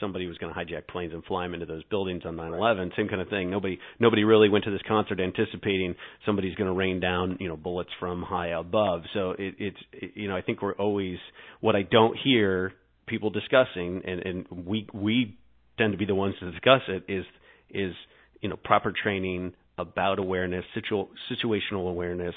somebody was going to hijack planes and fly them into those buildings on 9/11. Same kind of thing. Nobody nobody really went to this concert anticipating somebody's going to rain down you know bullets from high above. So it, it's it, you know I think we're always what I don't hear people discussing, and and we we tend to be the ones to discuss it is is you know proper training about awareness, situ- situational awareness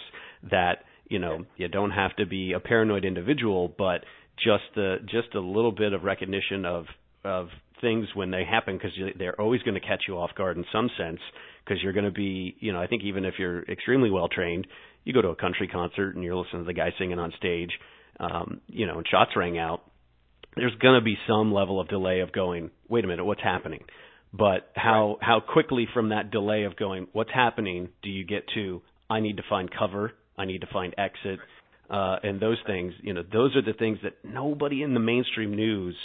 that you know you don't have to be a paranoid individual, but just the just a little bit of recognition of of things when they happen because they're always going to catch you off guard in some sense because you're going to be you know I think even if you're extremely well trained, you go to a country concert and you're listening to the guy singing on stage, um, you know, and shots rang out. There's going to be some level of delay of going, wait a minute, what's happening? But how how quickly from that delay of going, what's happening, do you get to I need to find cover, I need to find exit, uh, and those things. You know, those are the things that nobody in the mainstream news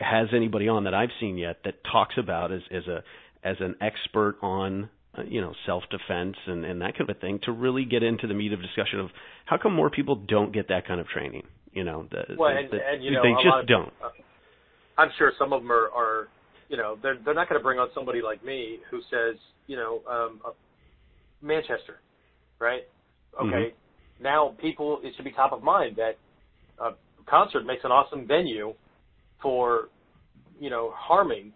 has anybody on that I've seen yet that talks about as as a as an expert on uh, you know self defense and and that kind of thing to really get into the meat of discussion of how come more people don't get that kind of training. You know, the, Well, and, the- and you know, they a just of, don't. uh, I'm sure some of them are, are you know, they're they're not going to bring on somebody like me who says, you know, um, uh, Manchester, right? Okay, now people, it should be top of mind that a concert makes an awesome venue for, you know, harming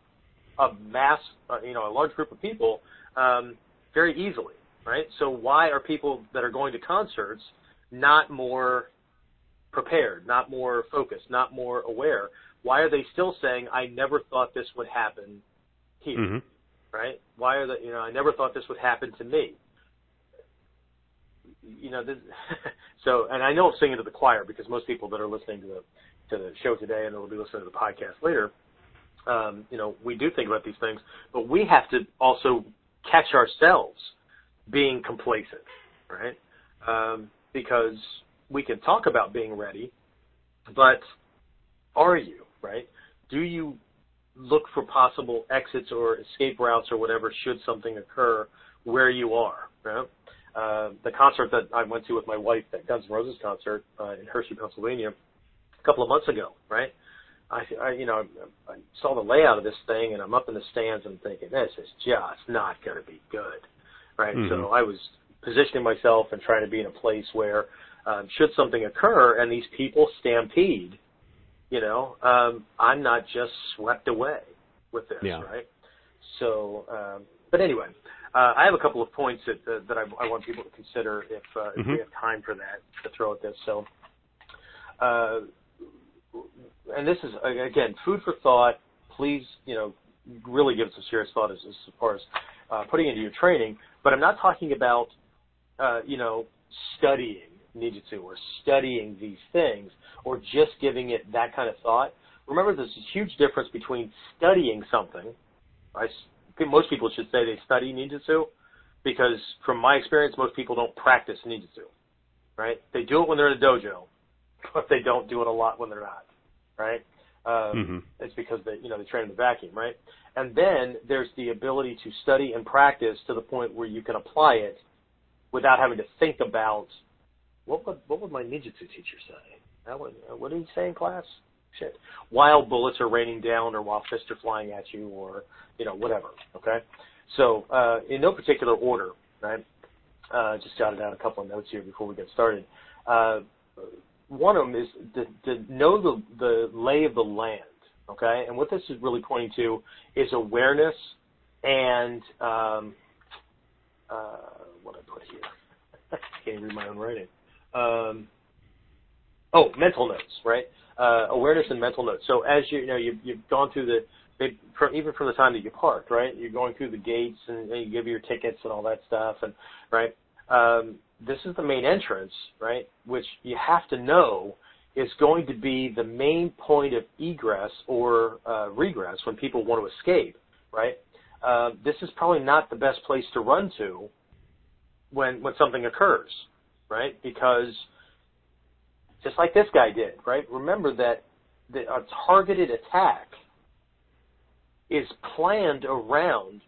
a mass, uh, you know, a large group of people um, very easily, right? So why are people that are going to concerts not more prepared, not more focused, not more aware? Why are they still saying, "I never thought this would happen here"? hmm Right? Why are they? You know, I never thought this would happen to me. You know, this, so and I know I'm singing to the choir because most people that are listening to the to the show today and will be listening to the podcast later, um, you know, we do think about these things, but we have to also catch ourselves being complacent, right? Um, because we can talk about being ready, but are you, right? Do you look for possible exits or escape routes or whatever should something occur where you are, right? Uh, the concert that I went to with my wife, that Guns N' Roses concert uh, in Hershey, Pennsylvania, a couple of months ago, right? I, I you know, I saw the layout of this thing, and I'm up in the stands, and I'm thinking, this is just not going to be good, right? Mhm. So I was positioning myself and trying to be in a place where, um, should something occur and these people stampede, you know, um, I'm not just swept away with this, Yeah. right? So, um, but anyway, I have a couple of points that uh, that I, I want people to consider if, uh, if we Mhm. have time for that to throw at this. So, uh, and this is again food for thought. Please, you know, really give it some serious thought as, as far as uh, putting into your training. But I'm not talking about, uh, you know, studying ninjutsu or studying these things or just giving it that kind of thought. Remember, there's a huge difference between studying something. Most people should say they study ninjutsu because, from my experience, most people don't practice ninjutsu. Right? They do it when they're in a dojo, but they don't do it a lot when they're not. Right? Um, Mhm. It's because they, you know, they train in the vacuum, right? And then there's the ability to study and practice to the point where you can apply it without having to think about what would what would my ninjutsu teacher say? That would, what did he say in class? Shit. While bullets are raining down, or while fists are flying at you, or you know whatever. Okay. So uh, in no particular order, right? Uh, just jotted down a couple of notes here before we get started. Uh, one of them is to, to know the the lay of the land. Okay, and what this is really pointing to is awareness and um, uh, what I put here. I can't read my own writing. Um, oh, mental notes, right? Uh, awareness and mental notes. So as you, you know, you've, you've gone through the, even from the time that you parked, right? You're going through the gates and, and you give your tickets and all that stuff, and right. Um, this is the main entrance, right? Which you have to know is going to be the main point of egress or uh, regress when people want to escape, right? Uh, this is probably not the best place to run to when when something occurs, right? Because just like this guy did, right? Remember that the, a targeted attack is planned around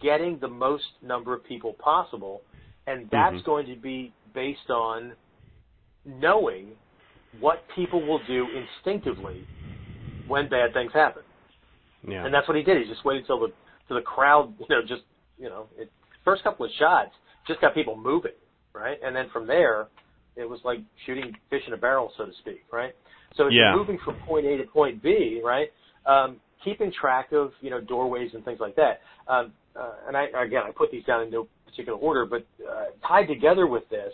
getting the most number of people possible, and that's Mhm. going to be based on knowing what people will do instinctively when bad things happen. Yeah. And that's what he did. He just waited till the till the crowd, you know, just you know, it, first couple of shots just got people moving, right? And then from there, it was like shooting fish in a barrel, so to speak, right? So if Yeah. you're moving from point A to point B, right? Um, keeping track of you know doorways and things like that. Um, uh, and I again, I put these down in no particular order, but uh, tied together with this,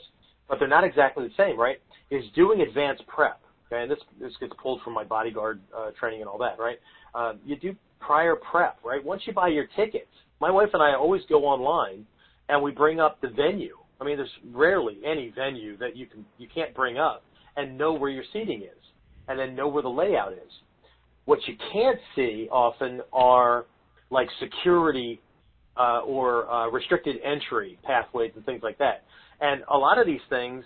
but they're not exactly the same, right? Is doing advanced prep. Okay, and this this gets pulled from my bodyguard uh, training and all that, right? Um, you do prior prep, right? Once you buy your tickets, my wife and I always go online and we bring up the venue. I mean, there's rarely any venue that you can you can't bring up and know where your seating is, and then know where the layout is. What you can't see often are like security uh, or uh, restricted entry pathways and things like that. And a lot of these things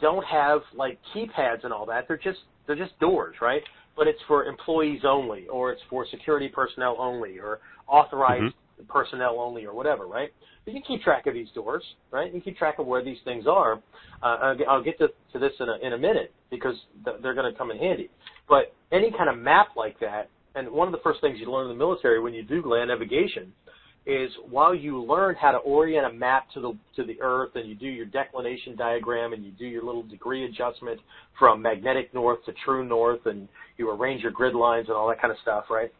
don't have like keypads and all that. They're just they're just doors, right? But it's for employees only, or it's for security personnel only, or authorized personnel only, or whatever, right? You can keep track of these doors, right? You can keep track of where these things are. Uh, I'll get- I'll get to, to this in a, in a minute because th- they're going to come in handy. But any kind of map like that, and one of the first things you learn in the military when you do land navigation is while you learn how to orient a map to the to the earth and you do your declination diagram and you do your little degree adjustment from magnetic north to true north and you arrange your grid lines and all that kind of stuff, right?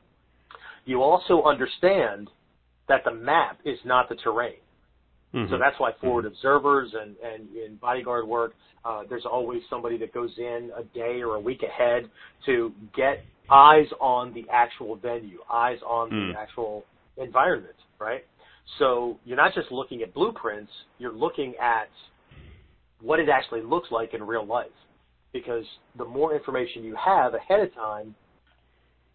You also understand that the map is not the terrain. Mhm. So that's why forward observers and, and in bodyguard work, uh, there's always somebody that goes in a day or a week ahead to get eyes on the actual venue, eyes on Mm. the actual environment, right? So you're not just looking at blueprints, you're looking at what it actually looks like in real life. Because the more information you have ahead of time,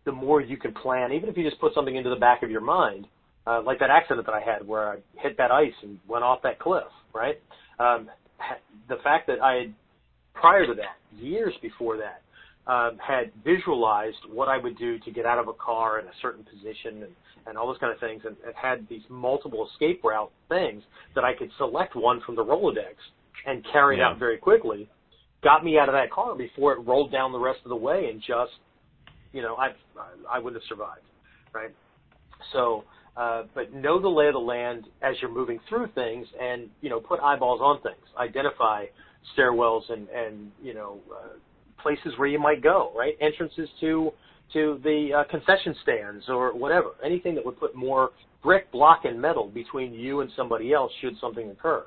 the more you can plan. Even if you just put something into the back of your mind, uh, like that accident that I had where I hit that ice and went off that cliff, right? Um, the fact that I had, prior to that, years before that, um, had visualized what I would do to get out of a car in a certain position and, and all those kind of things, and, and had these multiple escape route things that I could select one from the Rolodex and carry it out very quickly, got me out of that car before it rolled down the rest of the way and just, you know, I I wouldn't have survived, right? So, uh, but know the lay of the land as you're moving through things, and you know, put eyeballs on things, identify stairwells and and you know, uh, places where you might go, right? Entrances to to the uh, concession stands or whatever, anything that would put more brick, block, and metal between you and somebody else should something occur,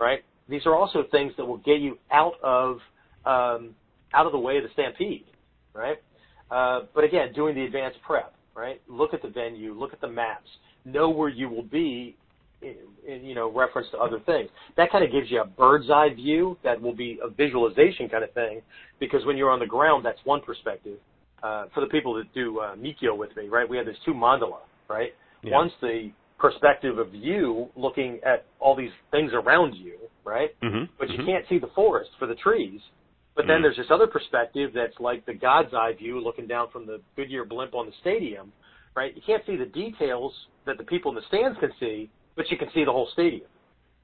right? These are also things that will get you out of um, out of the way of the stampede, right? Uh, but again, doing the advanced prep, right? Look at the venue, look at the maps, know where you will be, in, in you know, reference to other things. That kind of gives you a bird's eye view. That will be a visualization kind of thing, because when you're on the ground, that's one perspective. Uh, for the people that do uh, Mikkyo with me, right? We have these two mandala, right? Yeah. One's the perspective of you looking at all these things around you, right? Mhm. but you Mhm. can't see the forest for the trees. But then Mm. there's this other perspective that's like the God's eye view looking down from the Goodyear blimp on the stadium, right? You can't see the details that the people in the stands can see, but you can see the whole stadium,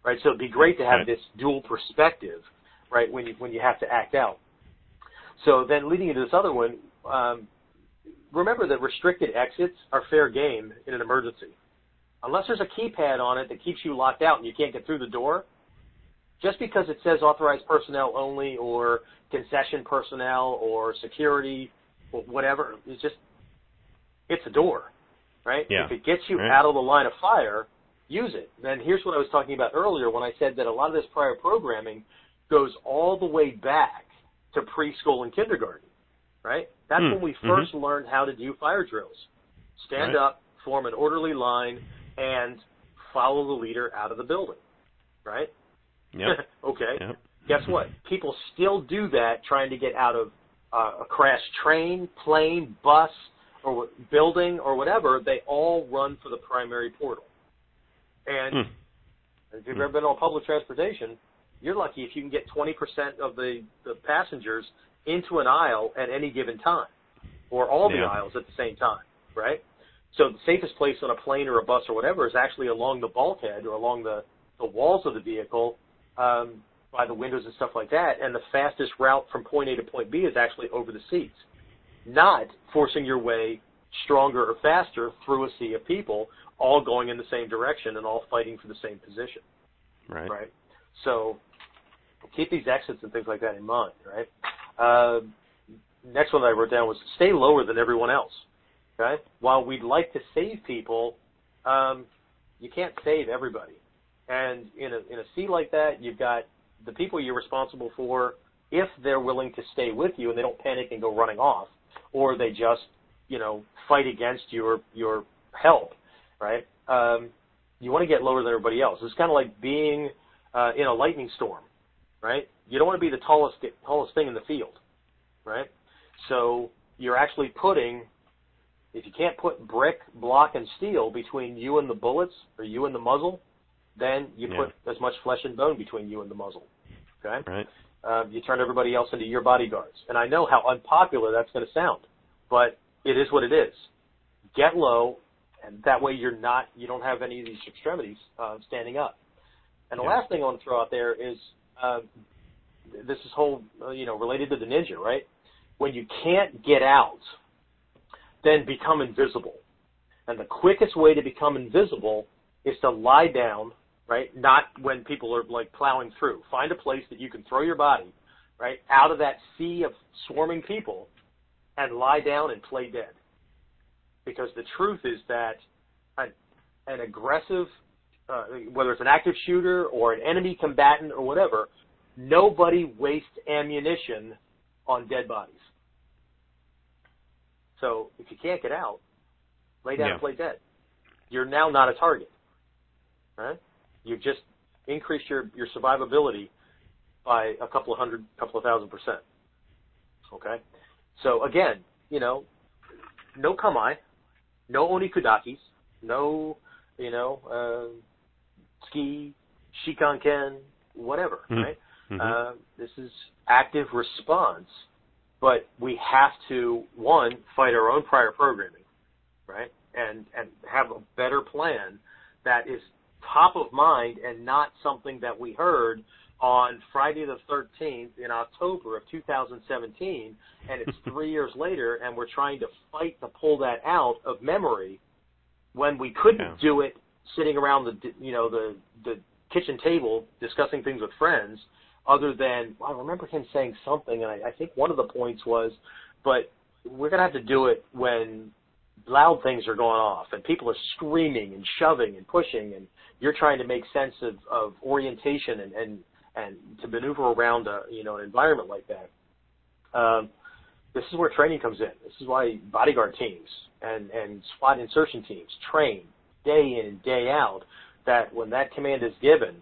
right? So it'd be great to have Right. this dual perspective, right, when you when you have to act out. So then leading into this other one, um, remember that restricted exits are fair game in an emergency. Unless there's a keypad on it that keeps you locked out and you can't get through the door, just because it says authorized personnel only or concession personnel or security or whatever, it's just it's a door, right? Yeah. If it gets you Right. out of the line of fire, use it. Then here's what I was talking about earlier when I said that a lot of this prior programming goes all the way back to preschool and kindergarten, right? That's Hmm. when we Mhm. 1st learned how to do fire drills. Stand Right. up, form an orderly line, and follow the leader out of the building, right? Yep. okay. Yep. Guess what? People still do that trying to get out of uh, a crashed train, plane, bus, or building or whatever. They all run for the primary portal. And Hmm. if you've ever been on public transportation, you're lucky if you can get 20% of the, the passengers into an aisle at any given time, or all the aisles at the same time, right? So the safest place on a plane or a bus or whatever is actually along the bulkhead or along the, the walls of the vehicle, um, by the windows and stuff like that. And the fastest route from point A to point B is actually over the seats, not forcing your way stronger or faster through a sea of people, all going in the same direction and all fighting for the same position Right. right? So keep these exits and things like that in mind, right? Uh, next one that I wrote down was stay lower than everyone else. Okay, while we'd like to save people, um, you can't save everybody. And in a in a sea like that, you've got the people you're responsible for. If they're willing to stay with you and they don't panic and go running off, or they just you know fight against your your help, right? Um, you want to get lower than everybody else. It's kind of like being uh, in a lightning storm, right? You don't want to be the tallest tallest thing in the field, right? So you're actually putting, if you can't put brick, block, and steel between you and the bullets or you and the muzzle, then you Yeah. put as much flesh and bone between you and the muzzle. Okay, Right. uh, you turn everybody else into your bodyguards, and I know how unpopular that's going to sound, but it is what it is. Get low, and that way you're not, you don't have any of these extremities uh, standing up. And the Yeah. last thing I want to throw out there is uh, this is whole, uh, you know, related to the ninja, right? When you can't get out, then become invisible. And the quickest way to become invisible is to lie down, right? Not when people are like plowing through. Find a place that you can throw your body, right, out of that sea of swarming people and lie down and play dead. Because the truth is that an, an aggressive, uh, whether it's an active shooter or an enemy combatant or whatever, nobody wastes ammunition on dead bodies. So if you can't get out, lay down Yeah. and play dead. You're now not a target. Right? You've just increased your, your survivability by a couple of hundred, couple of thousand percent. Okay? So again, you know, no kamae, no onikudakis, no, you know, uh, ski, shikanken, whatever, Mhm. right? Mhm. Uh, this is active response, but we have to one fight our own prior programming, right? And and have a better plan that is top of mind and not something that we heard on Friday the 13th in October of 2017, and it's three years later, and we're trying to fight to pull that out of memory when we couldn't Yeah. do it sitting around the you know the the kitchen table discussing things with friends other than well, I remember him saying something, and I, I think one of the points was, but we're gonna have to do it when loud things are going off and people are screaming and shoving and pushing, and you're trying to make sense of, of orientation and, and and to maneuver around a you know an environment like that. Um, this is where training comes in. This is why bodyguard teams and and SWAT insertion teams train day in and day out that when that command is given,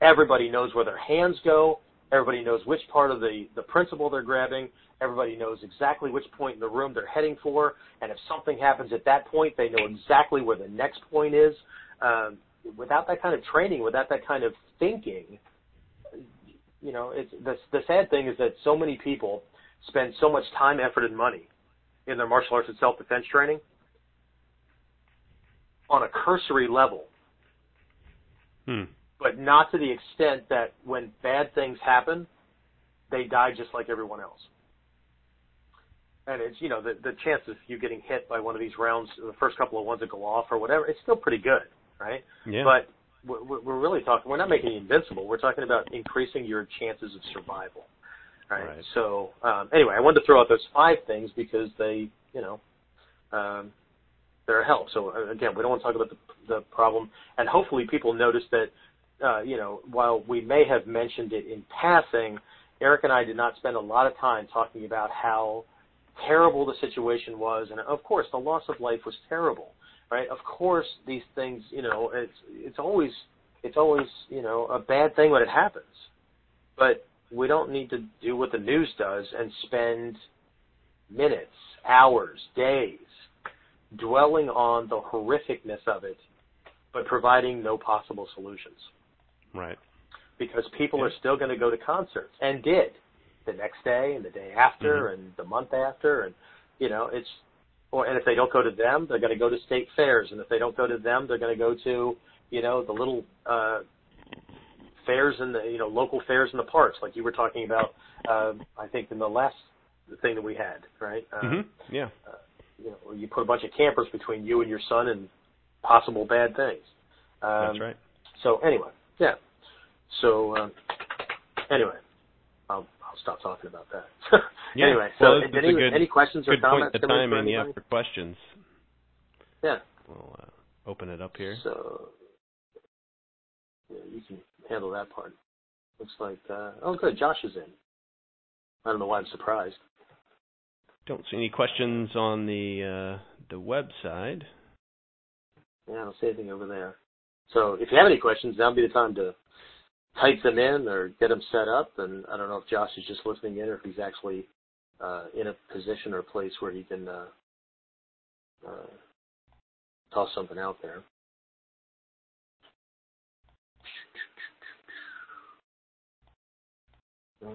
everybody knows where their hands go. Everybody knows which part of the, the principle they're grabbing. Everybody knows exactly which point in the room they're heading for. And if something happens at that point, they know exactly where the next point is. Um, without that kind of training, without that kind of thinking, you know, it's, the, the sad thing is that so many people spend so much time, effort, and money in their martial arts and self-defense training on a cursory level Hmm. but not to the extent that when bad things happen, they die just like everyone else. And it's you know the the chance of you getting hit by one of these rounds, the first couple of ones that go off or whatever, it's still pretty good, right? Yeah. But we're, we're really talking. We're not making you invincible. We're talking about increasing your chances of survival. Right. Right. So um, anyway, I wanted to throw out those five things because they, you know, um, they're a help. So uh, again, we don't want to talk about the, the problem, and hopefully people notice that, uh, you know, while we may have mentioned it in passing, Eric and I did not spend a lot of time talking about how terrible the situation was, and of course the loss of life was terrible, right? Of course these things, you know, it's it's always it's always you know a bad thing when it happens, but we don't need to do what the news does and spend minutes, hours, days dwelling on the horrificness of it, but providing no possible solutions. Right. Because people Yeah. are still going to go to concerts and did the next day and the day after Mhm. and the month after and you know it's or and if they don't go to them they're going to go to state fairs and if they don't go to them they're going to go to you know the little uh fairs and the you know local fairs in the parks like you were talking about uh I think in the last thing that we had right uh, Mhm. Yeah. you know you put a bunch of campers between you and your son and possible bad things um That's right. so anyway yeah so um anyway I'll I'll stop talking about that Yeah. anyway Well, so any, good- any questions or Good point. comments The coming in for timing, yeah, for questions. yeah We'll uh, open it up here. So yeah, you can handle that part. Looks like uh oh good, Josh is in. I don't know why I'm surprised. Don't see any questions on the uh, the website. Yeah, I don't see anything over there. So if you have any questions, now'd be the time to type them in or get them set up. And I don't know if Josh is just listening in or if he's actually uh, in a position or place where he can uh, uh, toss something out there. Uh,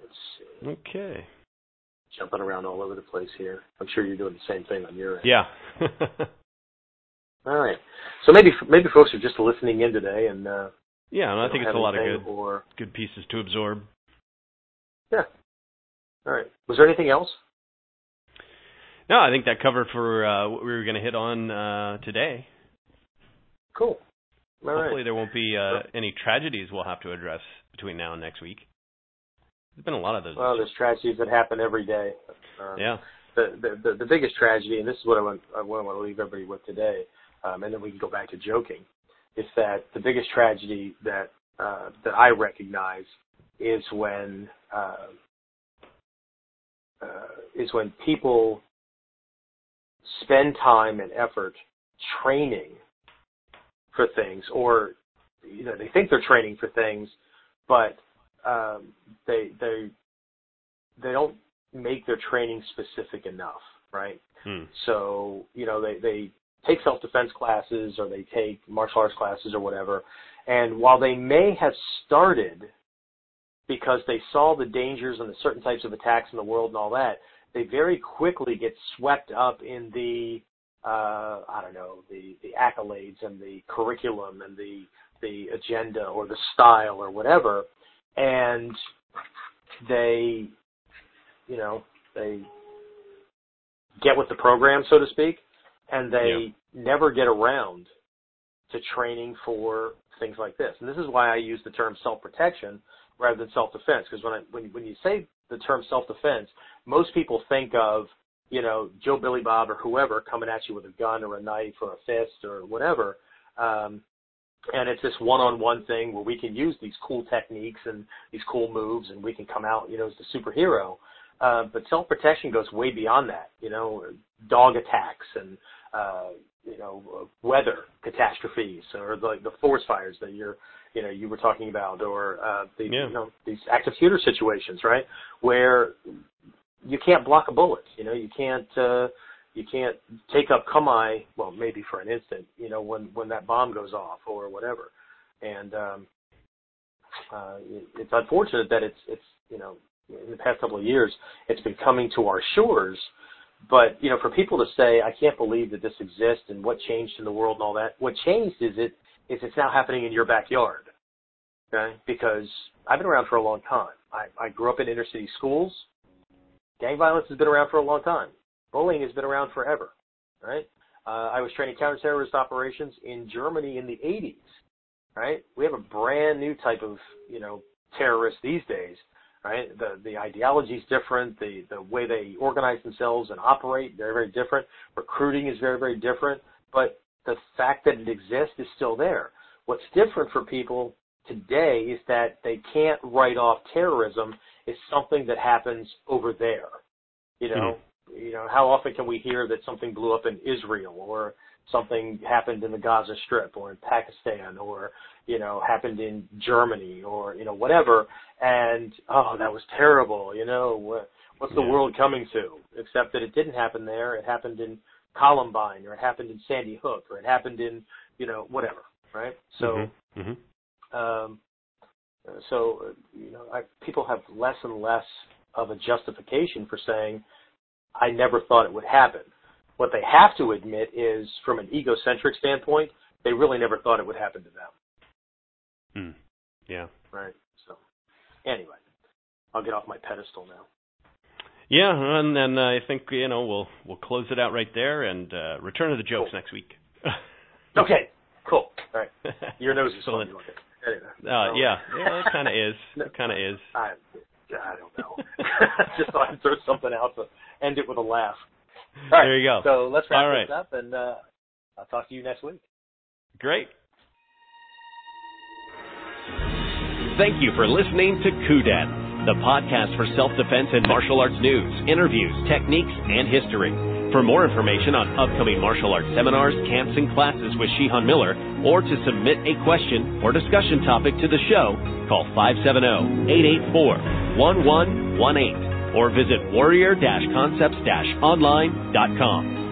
let's see. Okay. Jumping around all over the place here. I'm sure you're doing the same thing on your end. Yeah. All right. So maybe maybe folks are just listening in today, and uh, yeah, and I think it's a lot of good Or good pieces to absorb. yeah. All right. Was there anything else? No, I think that covered for uh, what we were going to hit on uh, today. Cool. All right. Hopefully, there won't be uh, any tragedies we'll have to address between now and next week. There's been a lot of those. Well, there's tragedies that happen every day. Um, yeah. The, the the the biggest tragedy, and this is what I want I want to leave everybody with today, um, and then we can go back to joking, is that the biggest tragedy that uh, that I recognize is when uh, uh, is when people spend time and effort training for things, or you know they think they're training for things, but um, they they they don't make their training specific enough, right? Hmm. So you know they they take self defense classes or they take martial arts classes or whatever, and while they may have started because they saw the dangers and the certain types of attacks in the world and all that, they very quickly get swept up in the uh, I don't know the the accolades and the curriculum and the the agenda or the style or whatever, and they you know they get with the program so to speak, and they never get around to training for things like this. And this is why I use the term self protection rather than self defense because when I when when you say the term self defense, most people think of you know Joe Billy Bob or whoever coming at you with a gun or a knife or a fist or whatever. Um, and it's this one-on-one thing where we can use these cool techniques and these cool moves, and we can come out, you know, as the superhero. Uh, but self-protection goes way beyond that. You know, dog attacks and uh, you know weather catastrophes or like the forest fires that you're you know you were talking about, or uh, the Yeah. you know these active shooter situations, right, where you can't block a bullet. You know, you can't. Uh, you can't take up kamae, well, maybe for an instant, you know, when when that bomb goes off or whatever. And um, uh, it, it's unfortunate that it's it's you know in the past couple of years it's been coming to our shores. But you know, for people to say, I can't believe that this exists and what changed in the world and all that. What changed is it is it's now happening in your backyard. Okay, because I've been around for a long time. I, I grew up in inner city schools. Gang violence has been around for a long time bullying has been around forever, right? Uh, I was training counterterrorist operations in Germany in the 80s, right? We have a brand new type of, you know, terrorist these days, right? The the ideology is different, the the way they organize themselves and operate, very very different. Recruiting is very very different, but the fact that it exists is still there. What's different for people today is that they can't write off terrorism as something that happens over there. You know, mm-hmm. you know, how often can we hear that something blew up in Israel or something happened in the Gaza Strip or in Pakistan or, you know, happened in Germany or, you know, whatever. And, oh, that was terrible. You know, what, what's the Yeah. world coming to? Except that it didn't happen there. It happened in Columbine or it happened in Sandy Hook or it happened in, you know, whatever. Right. So, Mhm. Mhm. so you know, I, people have less and less of a justification for saying, "I never thought it would happen." What they have to admit is, from an egocentric standpoint, they really never thought it would happen to them. Hmm. Yeah. Right. So, anyway, I'll get off my pedestal now. Yeah, and then I think you know we'll we'll close it out right there and uh, return to the jokes cool. next week. okay, cool. All right, your nose is so. Anyway, uh, yeah, yeah, it kind of is. It kind of is. I, I don't know. Just thought I'd throw something out to end it with a laugh. All right, there you go. So let's wrap All right. this up, and uh, I'll talk to you next week. Great. Thank you for listening to Kuden the podcast for self-defense and martial arts news, interviews, techniques, and history. For more information on upcoming martial arts seminars, camps, and classes with Shihan Miller, or to submit a question or discussion topic to the show, call 570-884-1118 or visit warrior-concepts-online.com.